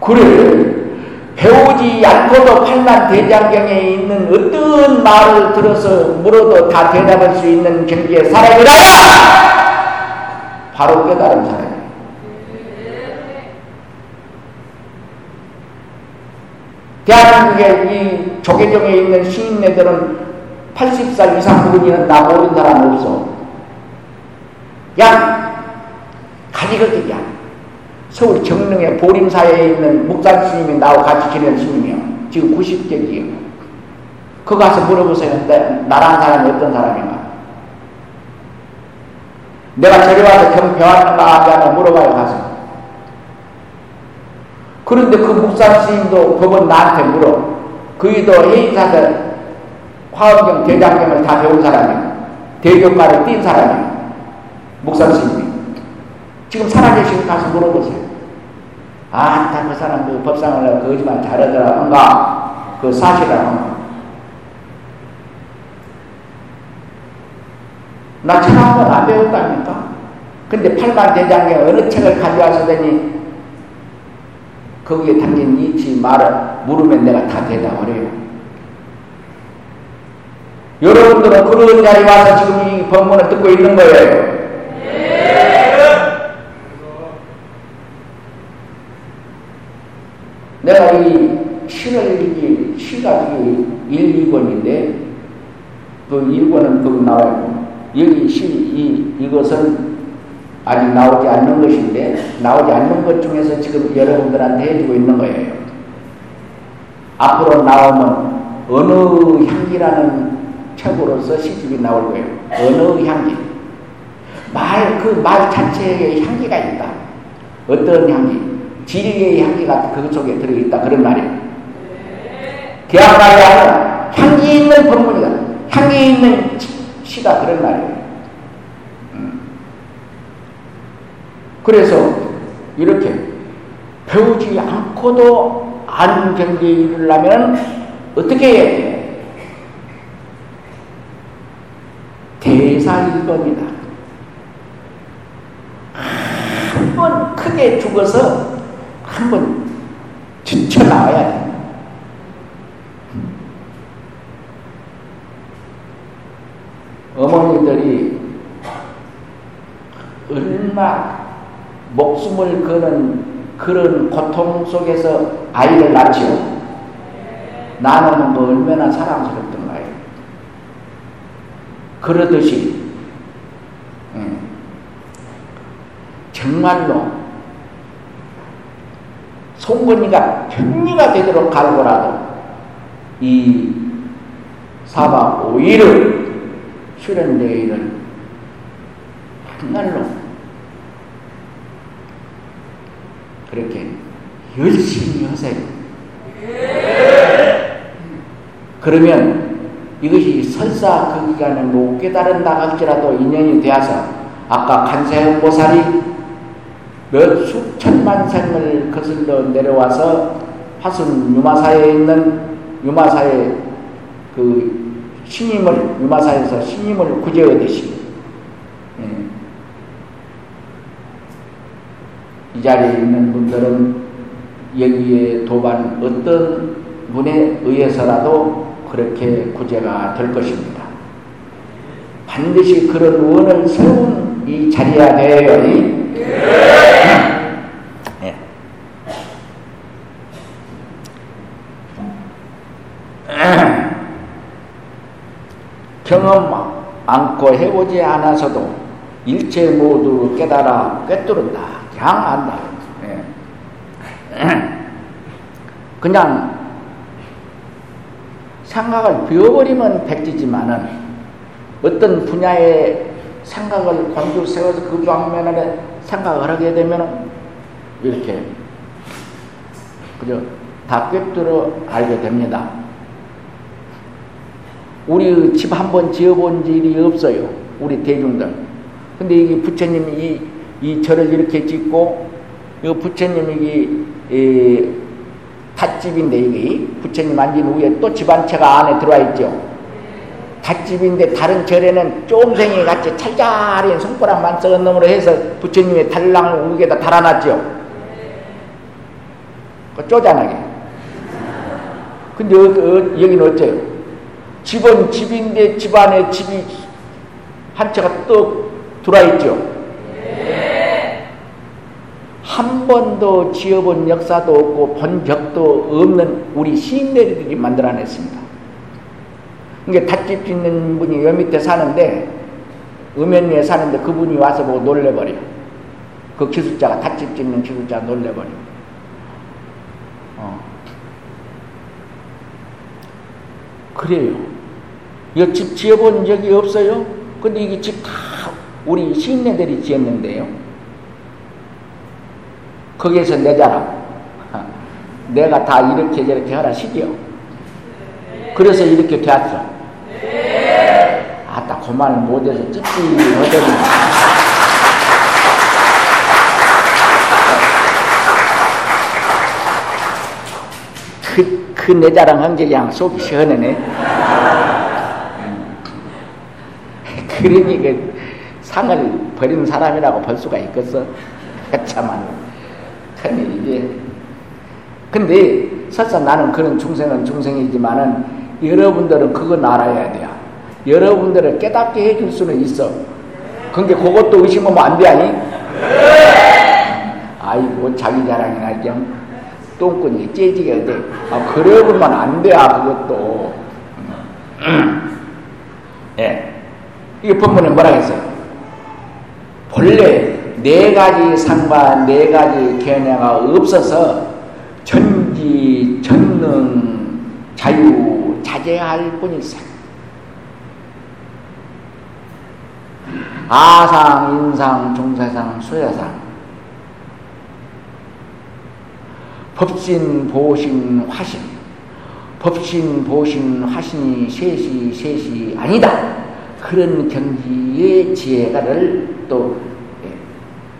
그래. 배우지 않고도 팔만 대장경에 있는 어떤 말을 들어서 물어도 다 대답할 수 있는 경지에 살아이라 바로 깨달은 사람이에요. 대한민국의 이 조계종에 있는 시인네들은 80살 이상 부분이는 나 모르는 사람 없어. 야, 가지거기야. 서울 정릉의 보림사에 있는 목산 스님이 나하고 같이 지내는 스님이요. 지금 90대기예요. 그거 가서 물어보세요. 나라는 사람이 어떤 사람인가? 내가 저리 와서 경 배웠는가 않아 물어봐요, 가서. 그런데 그 목사 스님도 법은 나한테 물어. 그이도 해인사서 화엄경 대장경을 다 배운 사람이야. 대교과를 띈 사람이야. 목사 스님이. 지금 살아계시고 가서 물어보세요. 아, 사람 그 법상을 거짓말 잘하더라. 한가? 그 사실이라 한가? 나책 한 번 안 배웠다니까? 근데 팔만 대장에 어느 책을 가져와서 되니 거기에 담긴 이치 말을 물으면 내가 다 대답을 해요. 여러분들은 그런 자리에 와서 지금 이 법문을 듣고 있는 거예요. 내가 이 시가 지금 1, 2권인데, 그 1권은 거기 나와있고, 여기 시, 이, 이것은 아직 나오지 않는 것인데 나오지 않는 것 중에서 지금 여러분들한테 해주고 있는 거예요. 앞으로 나오면 어느 향기라는 책으로서 시집이 나올 거예요. 어느 향기. 말, 그 말 자체에 향기가 있다. 어떤 향기? 진리의 향기가 그 속에 들어있다. 그런 말이에요. 아니라 향기 있는 법문이다. 향기 있는 시다. 그런 말이에요. 그래서 이렇게 배우지 않고도 아는 경지에 이르려면 어떻게 해야 돼? 대사일번이다. 한 번 크게 죽어서 한번 지쳐 나와야 돼. 어머니들이 얼마 목숨을 거는 그런 고통 속에서 아이를 낳지요. 나는 뭐 얼마나 사랑스럽던가요. 그러듯이 음, 정말로 송건이가 편리가 되도록 갈고라도 이 사박 5일을 수련대회를 정말로 그렇게 열심히 하세요. 그러면 이것이 설사 그 기간에 못 깨달은다 할지라도 인연이 되어서 아까 간세형 보살이 몇 수천만 생을 거슬러 내려와서 화순 유마사에 있는 유마사의 그 신임을 유마사에서 신임을 구제하듯이 이 자리에 있는 분들은 여기에 도반 어떤 분에 의해서라도 그렇게 구제가 될 것입니다. 반드시 그런 원을 세운 이 자리야 돼요. 네. 경험 않고 해보지 않아서도 일체 모두 깨달아 꿰뚫은다. 안다. 예. [clears throat] 그냥 생각을 비워버리면 백지지만은 어떤 분야의 생각을 관주 세워서 그 방면에 생각을 하게 되면 이렇게 그죠 다 꿰뚫어 알게 됩니다. 우리 집 한 번 지어본 일이 없어요. 우리 대중들. 근데 이게 부처님이 이, 이 절을 이렇게 짓고, 이 부처님이 이, 닷집인데 이게 부처님 앉은 위에 또 집 한 채가 안에 들어와 있죠. 닷집인데 다른 절에는 쫌생이 같이 찰자리 손가락만 썩은 놈으로 해서 부처님의 달랑을 위에다 달아놨죠. 그 쪼잔하게. 근데 어, 어, 여기는 어째요? 집은 집인데 집안에 집이 한 채가 또 들어있죠. 한 번도 지어본 역사도 없고 본 적도 없는 우리 시인들이 만들어냈습니다. 그러니까 닷집 짓는 분이 여 밑에 사는데 음연리에 사는데 그분이 와서 보고 놀래버려. 그 기술자가 닷집 짓는 기술자가 놀래버려. 어. 그래요. 이거 집 지어본 적이 없어요? 근데 이게 집 다 우리 시인네들이 지었는데요. 거기에서 내 자랑. [laughs] 내가 다 이렇게 저렇게 하라 시디요. 그래서 이렇게 되었어. 아따, 그만을 못해서 찝찝하더니. 그, 그 내 자랑 한 게 그냥 속이 시원하네. 그러니 그 상을 버리는 사람이라고 볼 수가 있겠어. 참만 큰일이지. 근데 설사 나는 그런 중생은 중생이지만은 여러분들은 그건 알아야 돼요. 여러분들을 깨닫게 해줄 수는 있어. 근데 그것도 의심하면 안 돼, 아니? 아이고, 자기 자랑이나 그냥 똥꾼이 째지게 돼. 아, 그래 보면 안 돼, 아, 그것도. [clears throat] 예. 이게 본문에 뭐라 했어요? 본래 네 가지 상과 네 가지 견해가 없어서 전지, 전능, 자유, 자제할 뿐일세. 아상, 인상, 중세상, 수야상. 법신, 보신, 화신. 법신, 보신, 화신이 셋이, 셋이 아니다. 그런 경지의 지혜가를 또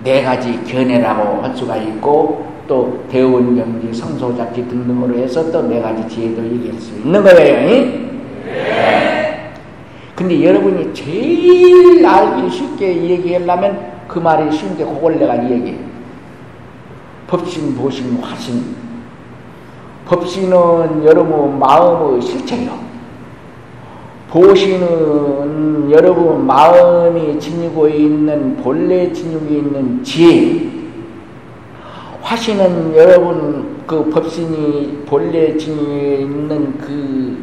네 가지 견해라고 할 수가 있고 또 대원 경지, 성소잡기 등등으로 해서 또 네 가지 지혜도 얘기할 수 있는 거예요. 네. 근데 여러분이 제일 알기 쉽게 얘기하려면 그 말이 쉬운데 그걸 내가 얘기해. 법신, 보신, 화신. 법신은 여러분 마음의 실체요. 보시는 여러분 마음이 지니고 있는 본래 지니고 있는 지혜 화시는 여러분 그 법신이 본래 지니고 있는 그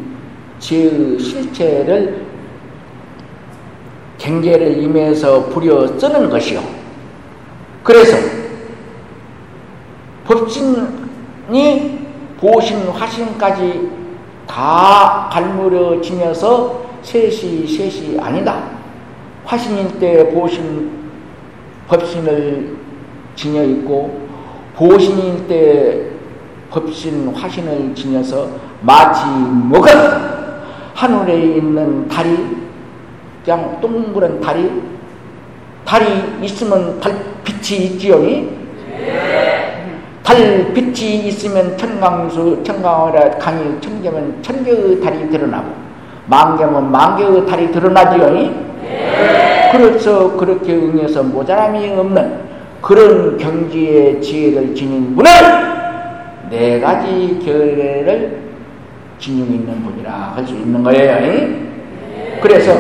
지혜의 실체를 경계를 임해서 부려 쓰는 것이요. 그래서 법신이 보신 화신까지 다 갈무려 지녀서 셋이 셋이 아니다. 화신일 때 보신 법신을 지녀 있고 보신일 때 법신 화신을 지녀서 마치 먹은 하늘에 있는 달이 그냥 동그란 달이 달이 있으면 달 빛이 있지요. 달빛이 있으면 천강수, 천강어라 강이 천개면 천개의 달이 드러나고 만개면 만개의 달이 드러나지요. 네. 그래서 그렇게 응해서 모자람이 없는 그런 경지의 지혜를 지닌 분은 네 가지 결례를 지니고 있는 분이라 할 수 있는 거예요. 네. 그래서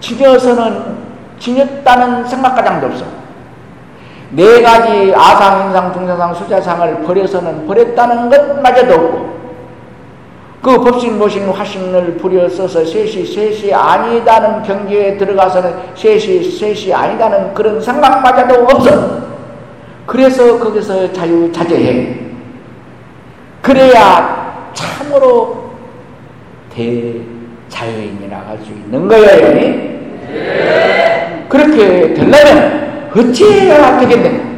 지녀서는 지녔다는 생각가장도 없어. 네 가지 아상, 인상, 중상상, 수자상을 버려서는 버렸다는 것마저도 없고 그 법신, 모신, 화신을 부려써서 셋이 셋이 아니다는 경계에 들어가서는 셋이 셋이 아니다는 그런 생각마저도 없어. 그래서 거기서 자유자재해. 그래야 참으로 대자유인이라 할 수 있는 거예요. 네. 그렇게 되려면 어찌해야 되겠는가?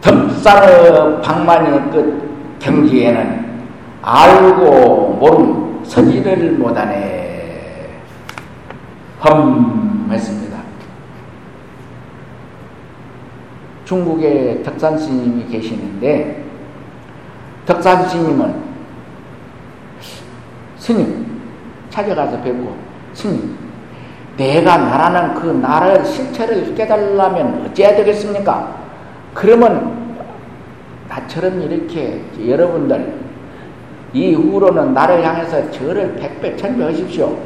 덕산의 방만의 끝 경지에는 알고 모름 서지를 못하네. 험 했습니다. 중국에 덕산 스님이 계시는데 덕산 스님은 스님 찾아가서 뵙고 스님 내가 나라는 그 나라의 실체를 깨달으려면 어찌해야 되겠습니까? 그러면 나처럼 이렇게 여러분들 이후로는 나를 향해서 저를 백배 천배 하십시오.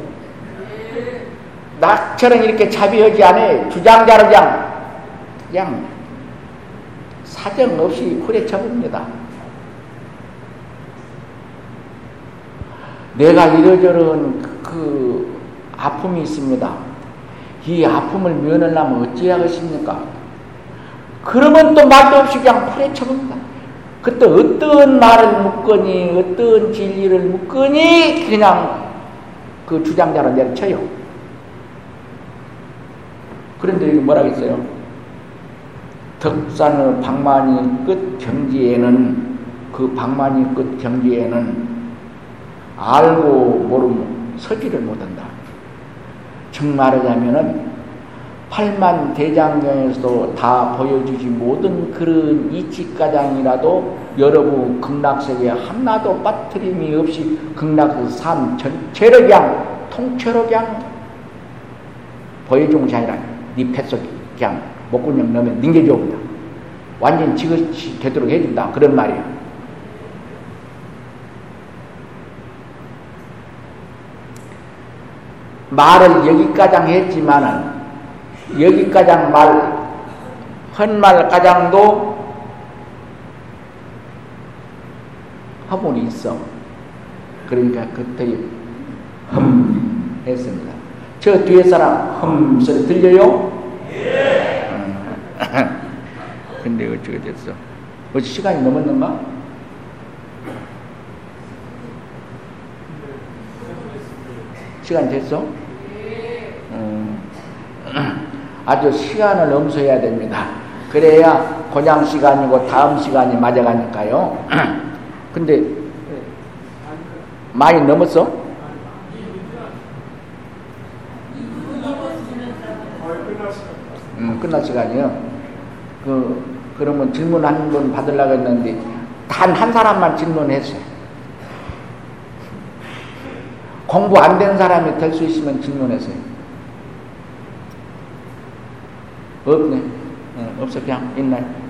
나처럼 이렇게 자비하지 않아 주장자를 그냥 그냥 사정 없이 후려쳐 봅니다. 내가 이러저런 그, 그 아픔이 있습니다. 이 아픔을 면하려면 어찌하겠습니까? 그러면 또 말도 없이 그냥 후려쳐봅니다. 그때 어떤 말을 묻거니 어떤 진리를 묻거니 그냥 그 주장자로 내려쳐요. 그런데 여기 뭐라고 했어요? 덕산의 방만이 끝 경지에는 그 방만이 끝 경지에는 알고 모르면 서지를 못한다. 정 말하자면은 팔만 대장경에서도 다 보여주지 못한 그런 이치가장이라도 여러분 극락세계 하나도 빠트림이 없이 극락의 삶 전체를 그냥 통째로 그냥 보여준 것이 아니라 네 뱃속에 그냥 목구멍 넣으면 닝겨줘옵니다. 완전 지그시 되도록 해준다. 그런 말이에요. 말을 여기까지 했지만은 여기까장 말, 헛말 가장도 화분이 있어. 그러니까 그때 흠 했습니다. 저 뒤에 사람 흠 소리 들려요? 예. [laughs] 근데 어찌가 됐어? 어찌 시간이 넘었는가? 시간 됐어? [clears throat] 아주 시간을 넘소해야 됩니다. 그래야 고장 시간이고 다음 시간이 맞아가니까요. [clears throat] 근데 많이 넘었어? 음, 끝날 시간이요. 그 그러면 질문 한번 받으려고 했는데 단 한 사람만 질문했어요. 공부 안 된 사람이 될 수 있으면 질문했어요. 없네. 어, 없어 그냥 있나요?